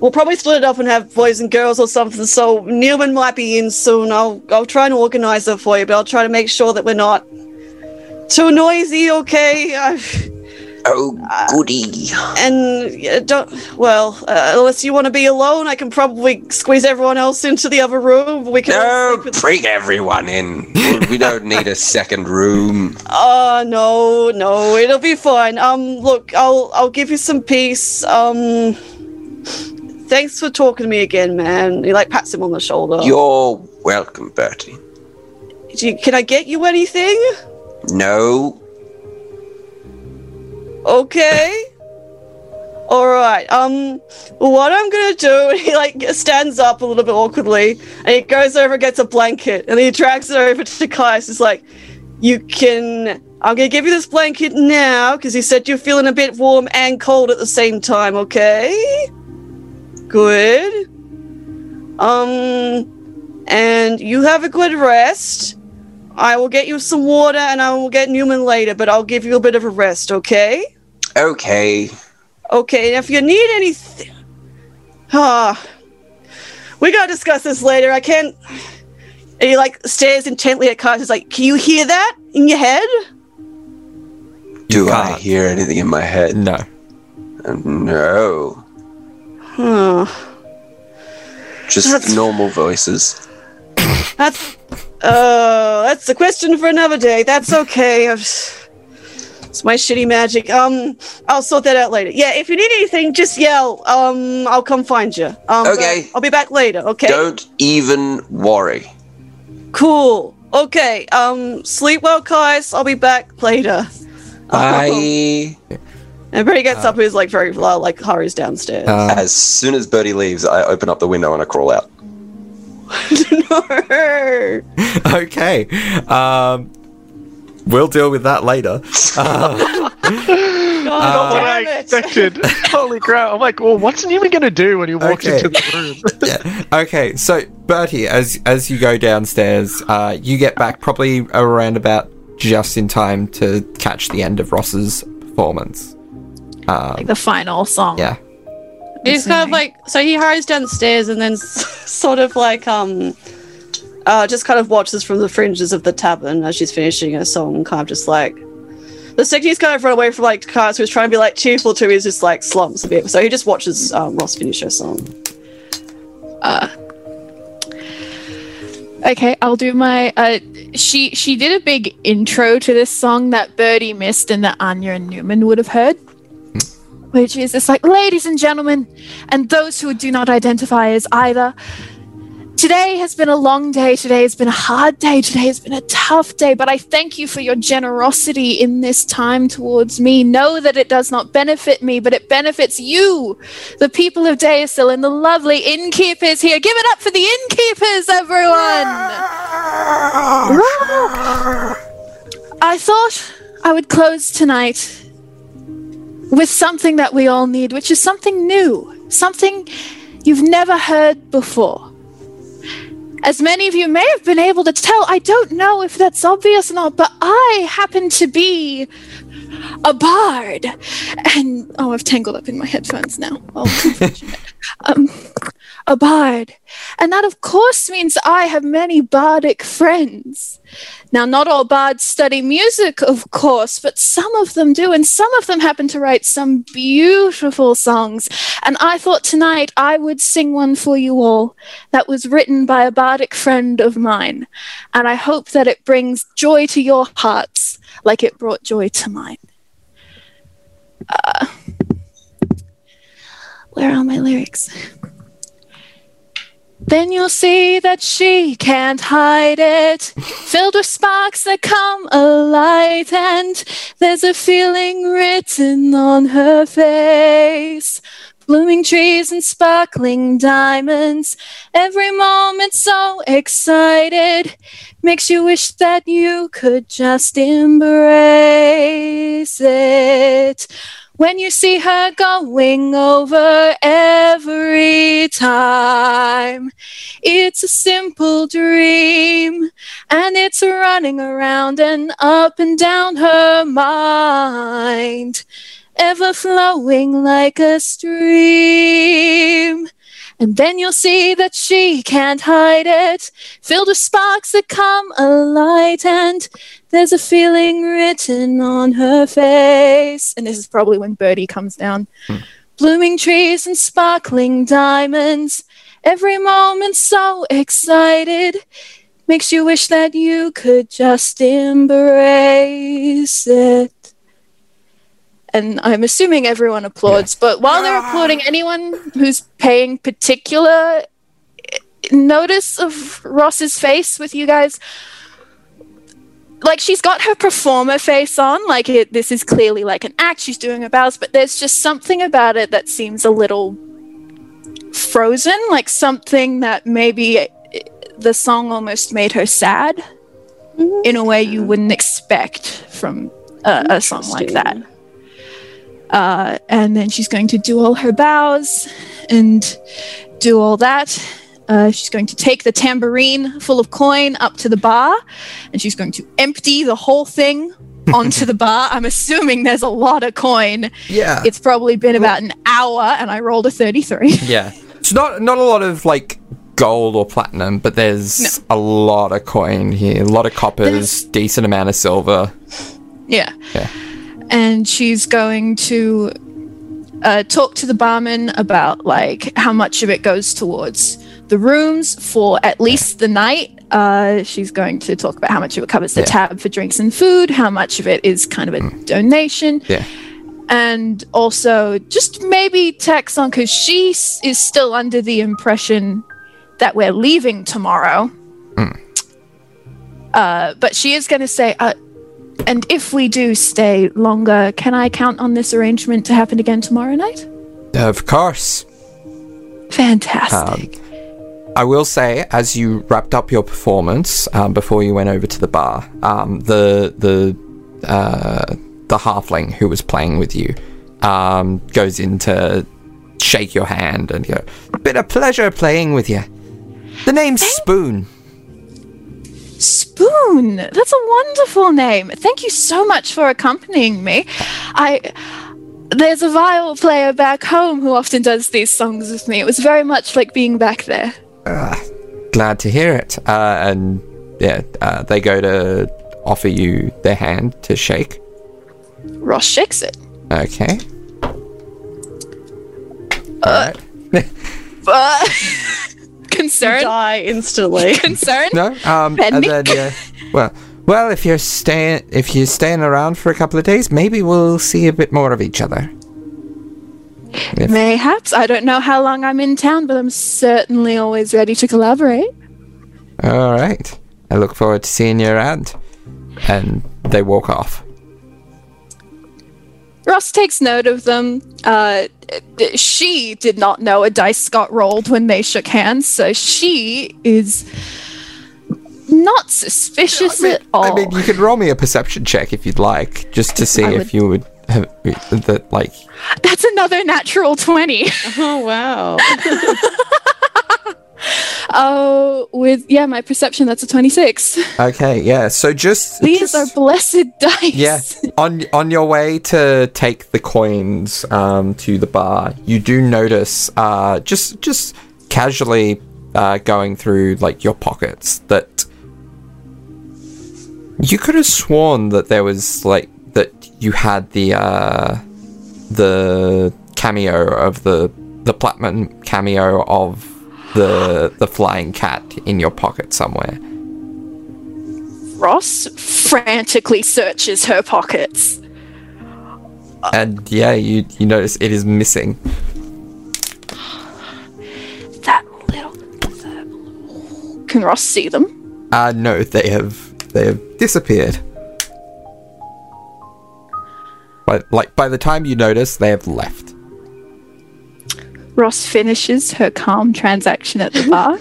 we'll probably split it up and have boys and girls or something. So Newman might be in soon. I'll I'll try and organize it for you, but I'll try to make sure that we're not too noisy. Okay. I've, Oh, goody. And uh, don't, well, uh, unless you want to be alone, I can probably squeeze everyone else into the other room. We can. No, bring everyone in. We don't need a second room. Uh no, no, it'll be fine. Um, look, I'll I'll give you some peace. Um, thanks for talking to me again, man. He like pats him on the shoulder. You're welcome, Bertie. You- can I get you anything? No. Okay. All right. Um, what I'm gonna do? And he like stands up a little bit awkwardly, and he goes over and gets a blanket, and he drags it over to Caius. He's like, "You can. I'm gonna give you this blanket now because he said you're feeling a bit warm and cold at the same time. Okay. Good. Um, and you have a good rest. I will get you some water, and I will get Newman later, but I'll give you a bit of a rest. Okay." Okay. Okay, and if you need anything. Ah. we gotta discuss this later. I can't. And he like stares intently at Caius. He's like, Can you hear that in your head? Do I hear anything in my head? No. Uh, No. Huh. Just That's- normal voices. That's. Uh, that's a question for another day. That's okay. I've, it's my shitty magic. Um, I'll sort that out later. Yeah, if you need anything, just yell. Um, I'll come find you. Um, Okay. I'll be back later. Okay. Don't even worry. Cool. Okay. Um, sleep well, Kais. I'll be back later. Bye. And Bertie gets up, he's like very uh, like hurries downstairs. Uh, As soon as Bertie leaves, I open up the window and I crawl out. no. okay. Um, we'll deal with that later. Uh, God what I expected. Holy crap. I'm like, well, what's Newman gonna do when he walks Okay. into the room? yeah. Okay. So Bertie, as as you go downstairs, uh, you get back probably around about just in time to catch the end of Ross's performance. Um, Like the final song. yeah. He's kind of like so he hurries downstairs and then s- sort of like um uh just kind of watches from the fringes of the tavern as she's finishing her song, kind of just like the second kind of run away from like Kaz who's trying to be like cheerful to, he's just like slumps a bit. So he just watches um, Ross finish her song. Okay, I'll do my. Uh, she she did a big intro to this song that Bertie missed and that Anya and Newman would have heard, which is it's like, ladies and gentlemen, and those who do not identify as either. Today has been a long day. Today has been a hard day. Today has been a tough day. But I thank you for your generosity in this time towards me. Know that it does not benefit me, but it benefits you, the people of Deasil, and the lovely innkeepers here. Give it up for the innkeepers, everyone! I thought I would close tonight with something that we all need, which is something new, something you've never heard before. As many of you may have been able to tell, I don't know if that's obvious or not, but I happen to be a bard. And oh, I've tangled up in my headphones now. Oh, um, a bard. And that, of course, means I have many bardic friends. Now, not all bards study music, of course, but some of them do, and some of them happen to write some beautiful songs. And I thought tonight I would sing one for you all that was written by a bardic friend of mine. And I hope that it brings joy to your hearts like it brought joy to mine. Uh, where are my lyrics? Then you'll see that she can't hide it, filled with sparks that come alight, and there's a feeling written on her face. Blooming trees and sparkling diamonds, every moment so excited, makes you wish that you could just embrace it. When you see her going over every time, it's a simple dream, and it's running around and up and down her mind, ever flowing like a stream. And then you'll see that she can't hide it, filled with sparks that come alight, and there's a feeling written on her face. And this is probably when Bertie comes down. Hmm. Blooming trees and sparkling diamonds, every moment so excited, makes you wish that you could just embrace it. And I'm assuming everyone applauds, but while they're ah. applauding, anyone who's paying particular notice of Ross's face with you guys, like she's got her performer face on, like it, this is clearly like an act, she's doing her bows, but there's just something about it that seems a little frozen, like something that maybe the song almost made her sad mm-hmm. in a way you wouldn't expect from a, a song like that. Uh, and then she's going to do all her bows and do all that. Uh, she's going to take the tambourine full of coin up to the bar and she's going to empty the whole thing onto the bar. I'm assuming there's a lot of coin. Yeah. It's probably been about an hour and I rolled a 33. Yeah. It's not not a lot of like gold or platinum, but there's a lot of coin here, a lot of coppers, decent amount of silver. Yeah. Yeah. And she's going to uh, talk to the barman about like how much of it goes towards the rooms for at least the night. Uh, she's going to talk about how much of it covers the Yeah. tab for drinks and food, how much of it is kind of a donation, Yeah. and also just maybe tax on because she s- is still under the impression that we're leaving tomorrow. Uh, but she is going to say, uh, and if we do stay longer, can I count on this arrangement to happen again tomorrow night? Of course. Fantastic. I will say, as you wrapped up your performance um, before you went over to the bar, um, the the uh, the halfling who was playing with you um, goes in to shake your hand and go, "Been a pleasure playing with you." The name's Spoon. Spoon. That's a wonderful name. Thank you so much for accompanying me. I there's a viol player back home who often does these songs with me. It was very much like being back there. Glad to hear it. Uh, and yeah, uh, they go to offer you their hand to shake. Ross shakes it. Okay. All right. Concern. Die instantly. Concern. No. Um, and then yeah. Well, well, if you're staying, if you're staying around for a couple of days, maybe we'll see a bit more of each other. If- Mayhaps. I don't know how long I'm in town, but I'm certainly always ready to collaborate. All right. I look forward to seeing you around. And they walk off. Ross takes note of them. Uh, she did not know a dice got rolled when they shook hands, so she is not suspicious at all. I mean, you could roll me a perception check if you'd like, just to see I if would- you would have that like. That's another natural 20. oh wow. Oh, with, yeah, my perception, that's a 26. Okay, yeah. So just These are blessed dice. Yeah, on on your way to take the coins um, to the bar, you do notice uh, just just casually uh, going through like your pockets that you could have sworn that there was like that you had the uh, the cameo of the the platinum cameo of the the flying cat in your pocket somewhere. Ross frantically searches her pockets. And yeah, you you notice it is missing. That little. Can Ross see them? Uh no, they have they have disappeared. But like by the time you notice, they have left. Ross finishes her calm transaction at the bar.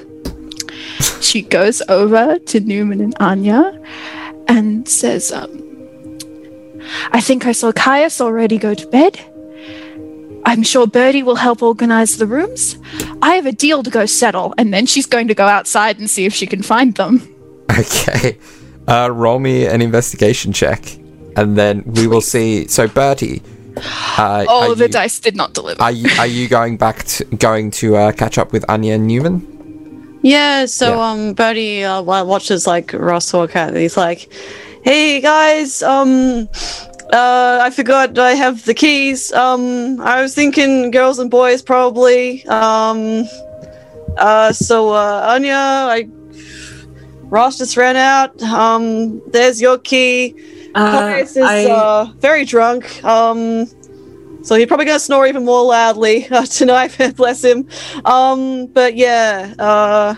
she goes over to Newman and Anya and says, um, I think I saw Caius already go to bed. I'm sure Bertie will help organize the rooms. I have a deal to go settle, and then she's going to go outside and see if she can find them. Okay. Uh roll me an investigation check. And then we will see so Bertie, Uh, Oh, the you, dice did not deliver. Are you are you going back to going to uh, catch up with Anya and Newman? Yeah, so Yeah. um Bertie uh, watches like Ross walk out and he's like, Hey guys, um uh I forgot I have the keys. Um I was thinking girls and boys probably. Um uh so uh Anya, I Ross just ran out. Um there's your key. Uh, is I, uh very drunk. Um so he's probably gonna snore even more loudly uh, tonight, bless him. Um, but yeah, uh,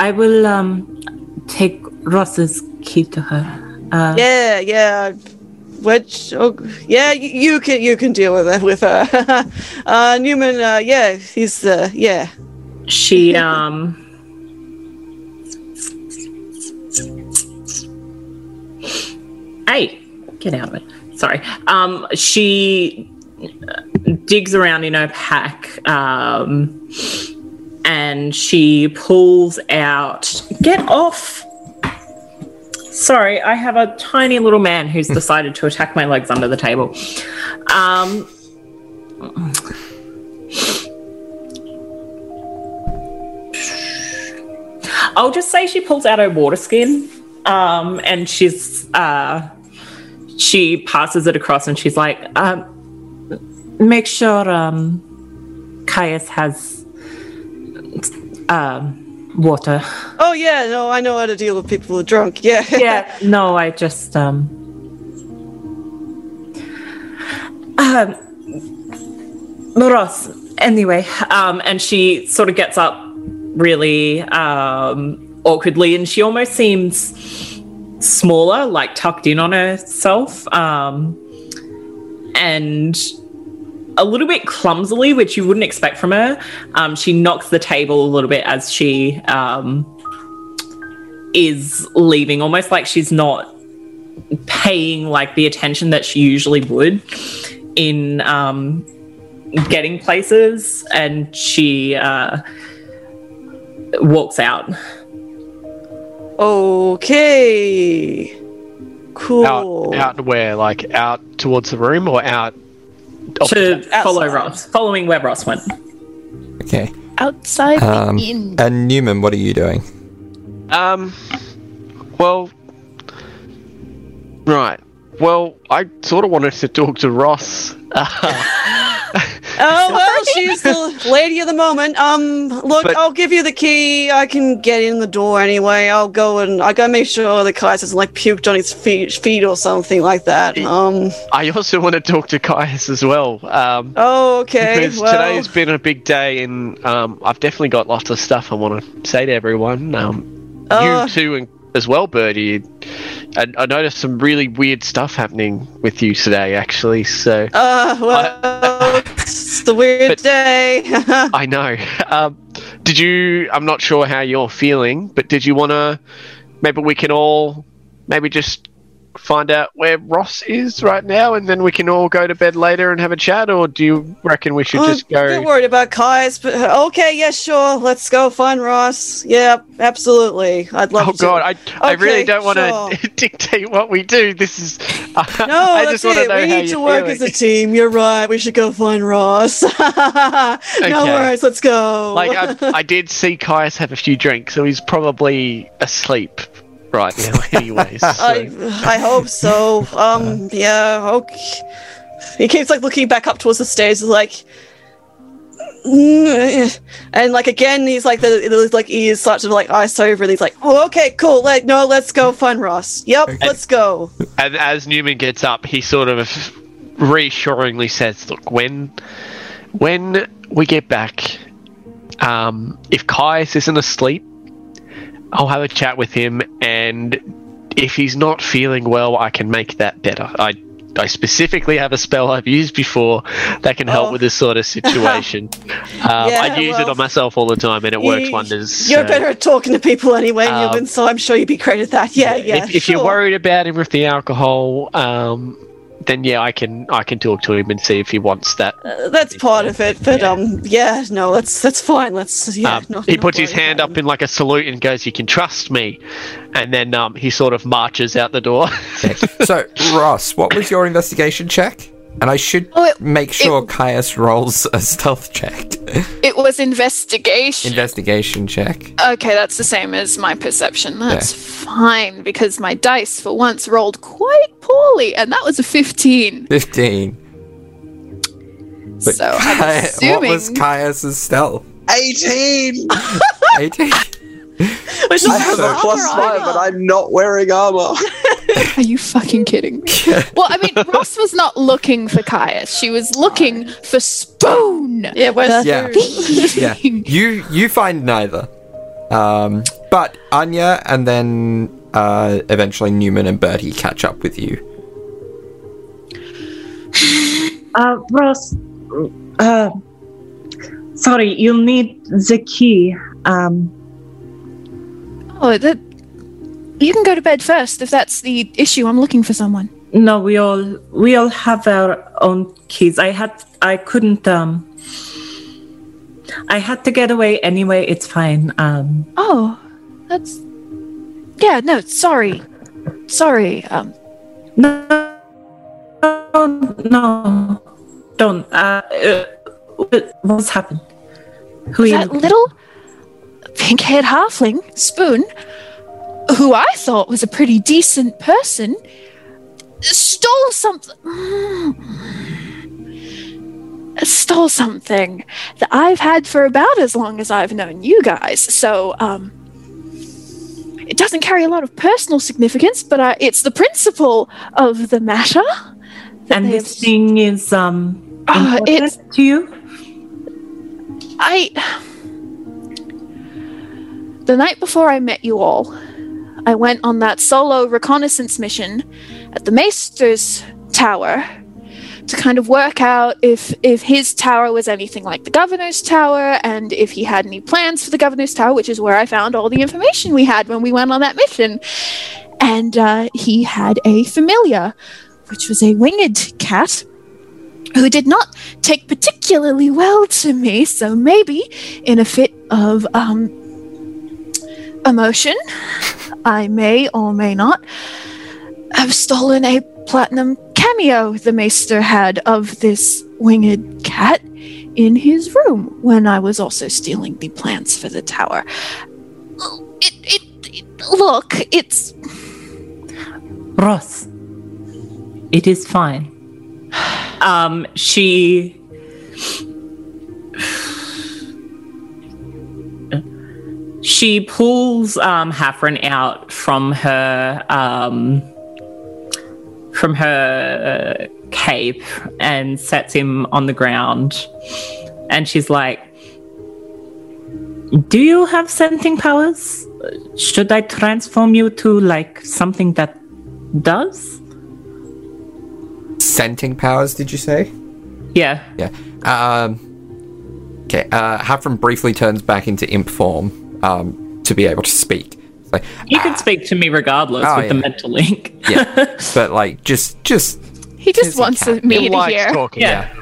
I will um take Ross's key to her. Uh, Yeah, yeah. Which, oh, yeah, y- you can you can deal with it with her. uh, Newman, uh, yeah, he's uh, yeah. She um Hey, get out of it. Sorry. Um she digs around in her pack um and she pulls out get off Sorry, I have a tiny little man who's decided to attack my legs under the table. Um I'll just say she pulls out her water skin, um, and she's uh, she passes it across, and she's like, um, make sure um Caius has um water. Oh yeah, no, I know how to deal with people who are drunk. Yeah, yeah, no, I just um um Ross. anyway, um, and she sort of gets up really um, awkwardly, and she almost seems smaller, like tucked in on herself, um, and a little bit clumsily, which you wouldn't expect from her. Um, she knocks the table a little bit as she um, is leaving, almost like she's not paying like the attention that she usually would in um, getting places, and she uh, walks out. Okay. Cool. Out, out where? Like out towards the room or out? To follow Outside. Ross, following where Ross went. Okay. Outside Um, the inn. and Newman, what are you doing? Um. Well. Right. Well, I sort of wanted to talk to Ross. Oh well, she's the lady of the moment. Um, look, But- I'll give you the key. I can get in the door anyway. I'll go and I gotta make sure the Kais hasn't like puked on his feet, feet or something like that. Um. I also want to talk to Caius as well. Um, Oh, okay. because well, today's been a big day, and um, I've definitely got lots of stuff I want to say to everyone. Um, Uh. you too, and as well, Bertie. And I noticed some really weird stuff happening with you today, actually. So Uh, well, it's the weird day. I know. Um, did you? I'm not sure how you're feeling, but did you want to? Maybe we can all maybe just find out where Ross is right now, and then we can all go to bed later and have a chat. Or do you reckon we should I'm just a bit go? worried about Kais, but uh, okay, yeah, sure. Let's go find Ross. Yeah, absolutely. I'd love Oh to. God, I, I really don't want sure. to dictate what we do. This is. No, I that's just want to it. know We need to work feeling. as a team. You're right. We should go find Ross. No Okay. worries. Let's go. Like I, I did see Caius have a few drinks, so he's probably asleep right now. Anyways, so. I, I hope so. Um, yeah, okay. He keeps like looking back up towards the stairs, like, "Mm," and like again, he's like the his like ears start to like ice over, and he's like, "Oh, okay, cool. Like, no, let's go find Ross. Yep, let's go." And as Newman gets up, he sort of reassuringly says, "Look, when when we get back, um, if Caius isn't asleep, I'll have a chat with him, and if he's not feeling well, I can make that better. I." I specifically have a spell I've used before that can help Oh. with this sort of situation. um, I use it on myself all the time, and it works wonders. You're so- better at talking to people anyway, Um, Newman. So I'm sure you'd be great at that. Yeah, yeah. if, if you're worried about him with the alcohol, um, then yeah, I can I can talk to him and see if he wants that. Uh, that's part of it, but Yeah. um, yeah, no, that's that's fine. Let's yeah. Um, not- he not puts his hand up in like a salute and goes, "You can trust me," and then um, he sort of marches out the door. So, Ross, what was your investigation check? And I should Oh, it- make sure Caius rolls a stealth check, It was investigation. investigation check. okay, that's the same as my perception. That's fine because my dice for once rolled quite poorly, and that was a 15. Fifteen. But so I'm Cai- what was Caius's stealth? 18! Eighteen. Which I have a plus five, but I'm not wearing armor. Are you fucking kidding me? well, I mean, Ross was not looking for Caius. She was looking for Spoon. Yeah, where's Yeah. yeah. You you find neither. Um, but Anya and then uh, eventually Newman and Bertie catch up with you. Uh, Ross, uh, sorry, you'll need the key. Um, Oh, that. You can go to bed first if that's the issue. I'm looking for someone. no, we all we all have our own keys. I had I couldn't um. I had to get away anyway. It's fine. Um, Oh, that's. Yeah, no, sorry. Sorry. Um, no, no, don't. Uh, uh, what's happened? Who you? that little pink haired halfling, Spoon, who I thought was a pretty decent person, stole something. Stole something that I've had for about as long as I've known you guys. So, um, it doesn't carry a lot of personal significance, but uh, it's the principle of the matter. and this have- thing is um important it's- to you. I. The night before I met you all, I went on that solo reconnaissance mission at the Maester's tower to kind of work out if if his tower was anything like the governor's tower and if he had any plans for the governor's tower, which is where I found all the information we had when we went on that mission. And uh, he had a familiar, which was a winged cat who did not take particularly well to me. So maybe in a fit of um, emotion, I may or may not have stolen a platinum cameo the Maester had of this winged cat in his room when I was also stealing the plans for the tower. It, it, it look, it's Ross, it is fine. Um, she. She pulls um, Hafren out from her um, from her uh, cape and sets him on the ground, and she's like, "Do you have scenting powers? Should I transform you to like something that does?" Scenting powers, did you say? Yeah. Yeah. Um, okay. Uh, Hafren briefly turns back into imp form um, to be able to speak. It's like, You can speak to me regardless Oh, with the mental link. yeah, but like just just he just wants cat. me He to hear. talking. Yeah.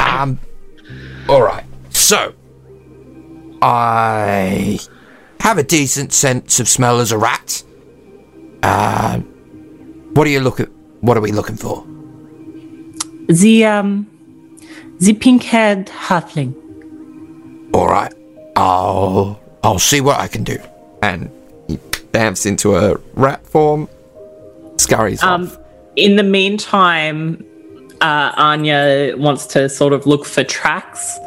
Um. All right. So, I have a decent sense of smell as a rat. Um. What are you looking? What are we looking for? The um the pink haired halfling. All right. I'll I'll see what I can do. And he bamfs into a rat form, scurries Um off. in the meantime, uh Anya wants to sort of look for tracks.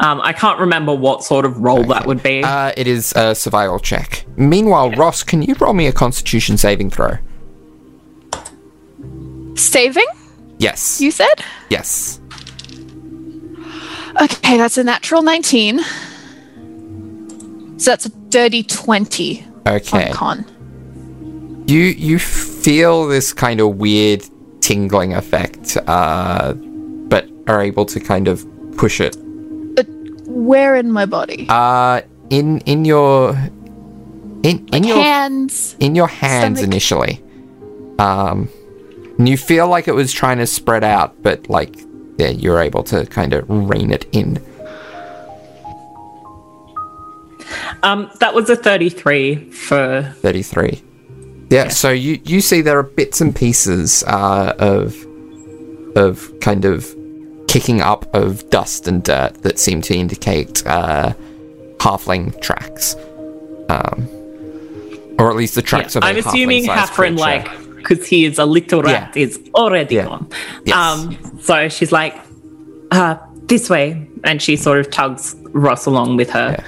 Um, I can't remember what sort of role that would be. Uh, it is a survival check. Meanwhile, Ross, can you roll me a Constitution saving throw? Saving, Yes. you said? yes. Okay, that's a natural 19. So that's a dirty 20 Okay. on con. You you feel this kind of weird tingling effect, uh, but are able to kind of push it. But Where in my body? Uh, in in your in in your Hands. in your hands stomach. initially. Um, and you feel like it was trying to spread out, but like yeah, you're able to kind of rein it in. Um, that was a 33 for 33. Yeah, so you, you see there are bits and pieces uh, of of kind of kicking up of dust and dirt that seem to indicate uh, halfling tracks. Um, or at least the tracks of a I'm assuming Hafren, like, because he is a little rat, is already Yeah. gone. Yes. Um, so she's like, uh, this way. And she sort of tugs Ross along with her.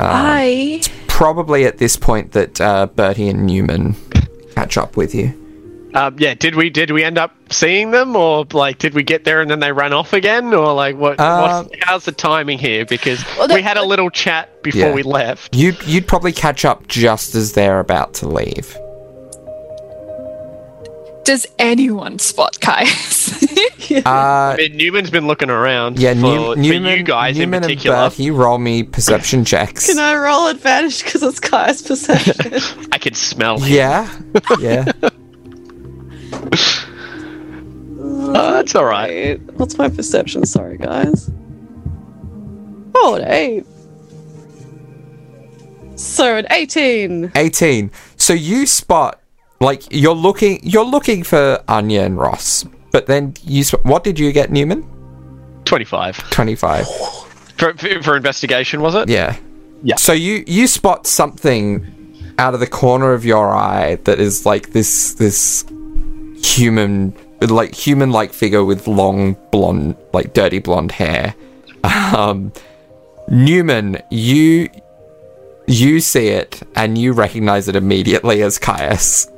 I probably at this point that uh, Bertie and Newman catch up with you. Um, yeah, did we did we end up seeing them, or like did we get there and then they ran off again, or like what? Uh, what's, how's the timing here? Because Well, the- we had a little chat before Yeah. we left. You you'd probably catch up just as they're about to leave. Does anyone spot Caius? Uh, I mean, Newman's been looking around yeah, for, New- for Newman, you guys Newman in and particular. Bertie roll me perception checks. Can I roll advantage because it's Kai's perception? I can smell him. Yeah, yeah. That's all right. What's my perception? Sorry, guys. Oh, an eight. So an eighteen. 18. So you spot like you're looking you're looking for Anya and Ross. But then you sp- what did you get Newman? Twenty-five 25. for, for, for investigation, was it? Yeah. Yeah. So you you spot something out of the corner of your eye that is like this this human like human like figure with long blonde like dirty blonde hair. Um Newman, you you see it and you recognize it immediately as Caius.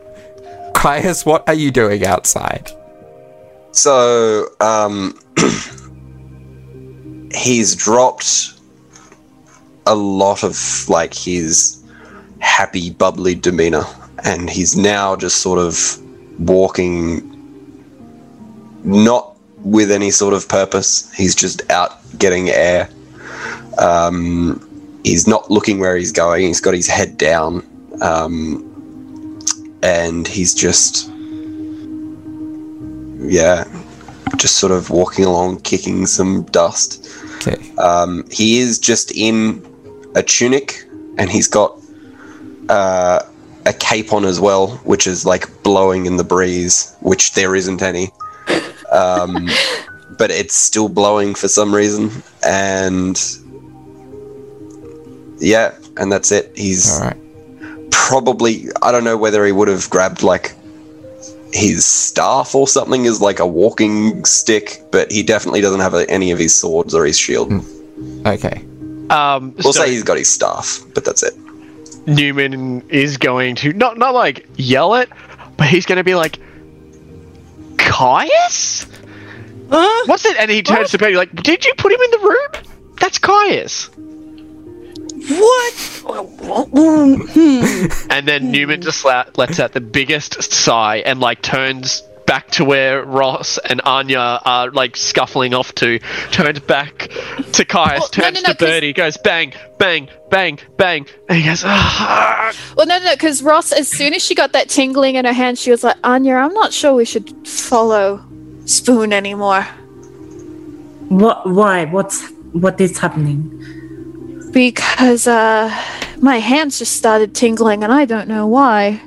Caius, what are you doing outside? So, um, he's dropped a lot of like his happy, bubbly demeanor, and he's now just sort of walking, not with any sort of purpose. He's just out getting air. Um, he's not looking where he's going. He's got his head down, um, and he's just yeah, just sort of walking along, kicking some dust. Okay. Um, he is just in a tunic, and he's got uh, a cape on as well, which is like blowing in the breeze, which there isn't any. Um, but it's still blowing for some reason, and yeah, and that's it. He's All right. Probably I don't know whether he would have grabbed like his staff or something as like a walking stick, but he definitely doesn't have any of his swords or his shield. Okay. Um, We'll so say he's got his staff, but that's it. Newman is going to not not like yell it, but he's going to be like, Caius. Huh? What's it? And he turns to Betty like, "Did you put him in the room? That's Caius." What? Hmm. And then Newman just la- lets out the biggest sigh and like turns back to where Ross and Anya are like scuffling off to. Turns back to Caius. Well, turns no, no, to 'cause- Bertie. Goes bang, bang, bang, bang, and he goes. Ah. well, no, no, because Ross, as soon as she got that tingling in her hand, she was like, Anya, I'm not sure we should follow Spoon anymore. What? Why? What's what is happening? Because uh, my hands just started tingling and I don't know why.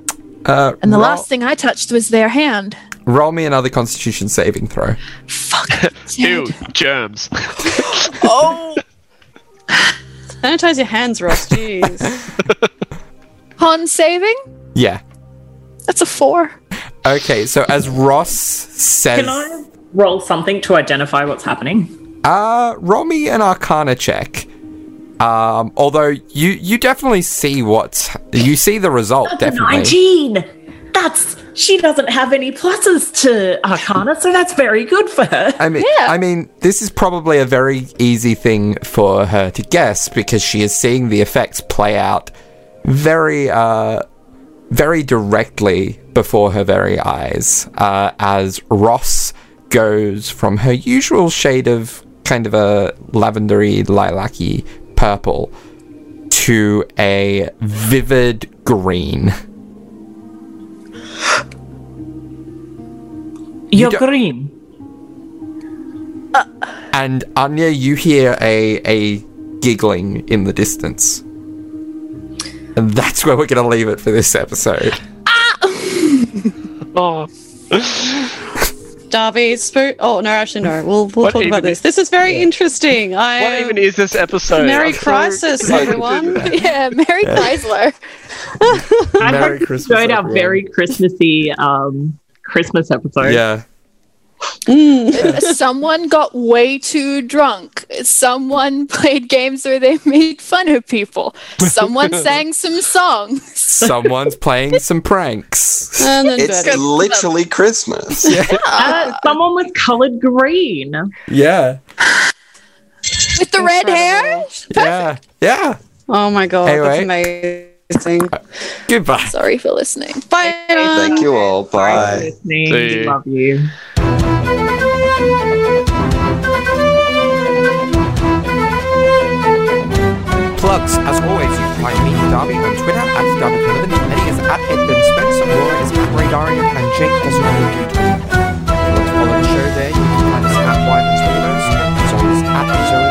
Uh, And the roll, last thing I touched was their hand. roll me another Constitution saving throw. Fuck. Ew, germs. oh. Sanitize your hands, Ross. Jeez. Con saving? Yeah. That's a four. Okay. So as Ross says, Can I roll something to identify what's happening? uh, roll me an Arcana check. Um, although you you definitely see what you see the result definitely. Nineteen. That's she doesn't have any pluses to Arcana, so that's very good for her. I mean, Yeah. I mean, this is probably a very easy thing for her to guess because she is seeing the effects play out very, uh, very directly before her very eyes. Uh, as Ross goes from her usual shade of kind of a lavendery, lilac-y purple to a vivid green. You're don't- green. Uh, and Anya, you hear a a giggling in the distance. And that's where we're going to leave it for this episode. Ah! Oh. Darby, spoon. Oh no, actually no. We'll we'll What talk about even this. This is very interesting. I What even is this episode? Merry I'm so Crisis, excited to do everyone. that. Yeah, Mary Chrysler. I Merry hope you Christmas, enjoyed our very Christmassy um, Christmas episode. Yeah. Someone got way too drunk. Someone played games where they made fun of people. Someone sang some songs. Someone's playing some pranks. And then It's Bertie. literally Christmas. Uh, someone was colored green. Yeah. With the red hair? Yeah. Yeah. Oh my god, Anyway. That's amazing. Goodbye. Sorry for listening. Bye. Thank you all. Bye. Listening. You. Love you. Plugs, as always, you can find me, Darby, on Twitter at Darby11, Eddie is at Edmund Spence, Laura is at Ray Darian, and Jake doesn't really do Twitter. If you want to follow the show there, you can find us at Wyman's Weirdos, Zoe is at Zoe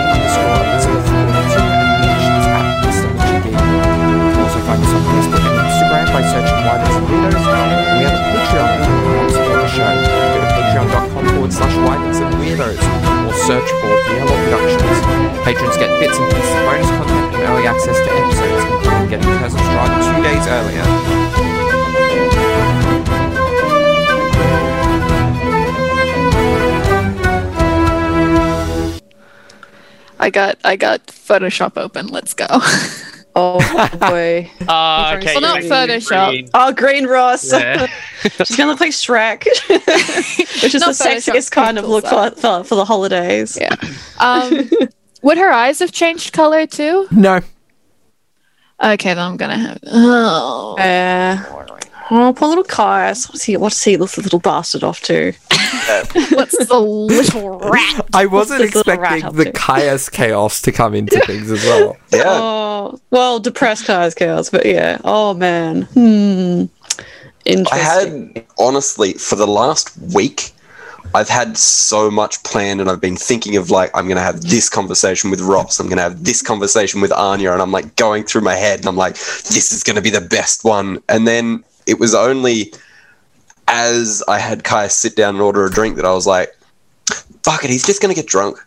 find us on Facebook and Instagram by searching Wyman's Weirdos, and we have a Patreon if you want to support the show. Go to patreon.com forward slash Wyman's and Weirdos, or search for Yellow Productions. Patrons get bits and pieces of bonus content and early access to episodes, including getting Curse Strahd two days earlier. I got I got Photoshop open. Let's go. Oh boy. Ah, okay. Well, not you- Photoshop. Oh, Green Ross. Yeah. She's gonna look like Shrek, which is Not the Photoshop, sexiest kind of look for, for, for the holidays. Yeah. Um, would her eyes have changed color too? No. Okay, then I'm gonna have. Oh, Yeah. Oh, poor little Caius. What's he? What's he? This little bastard off to? what's the little rat? I wasn't this little rat expecting the to? Caius chaos to come into things as well. Yeah. Oh, well, depressed Caius chaos, but yeah. Oh man. Hmm. I Interesting. had honestly for the last week, I've had so much planned, and I've been thinking of like I'm gonna have this conversation with Ross, I'm gonna have this conversation with Anya, and I'm like going through my head, and I'm like, this is gonna be the best one. And then it was only as I had Kai sit down and order a drink that I was like, fuck it, he's just gonna get drunk.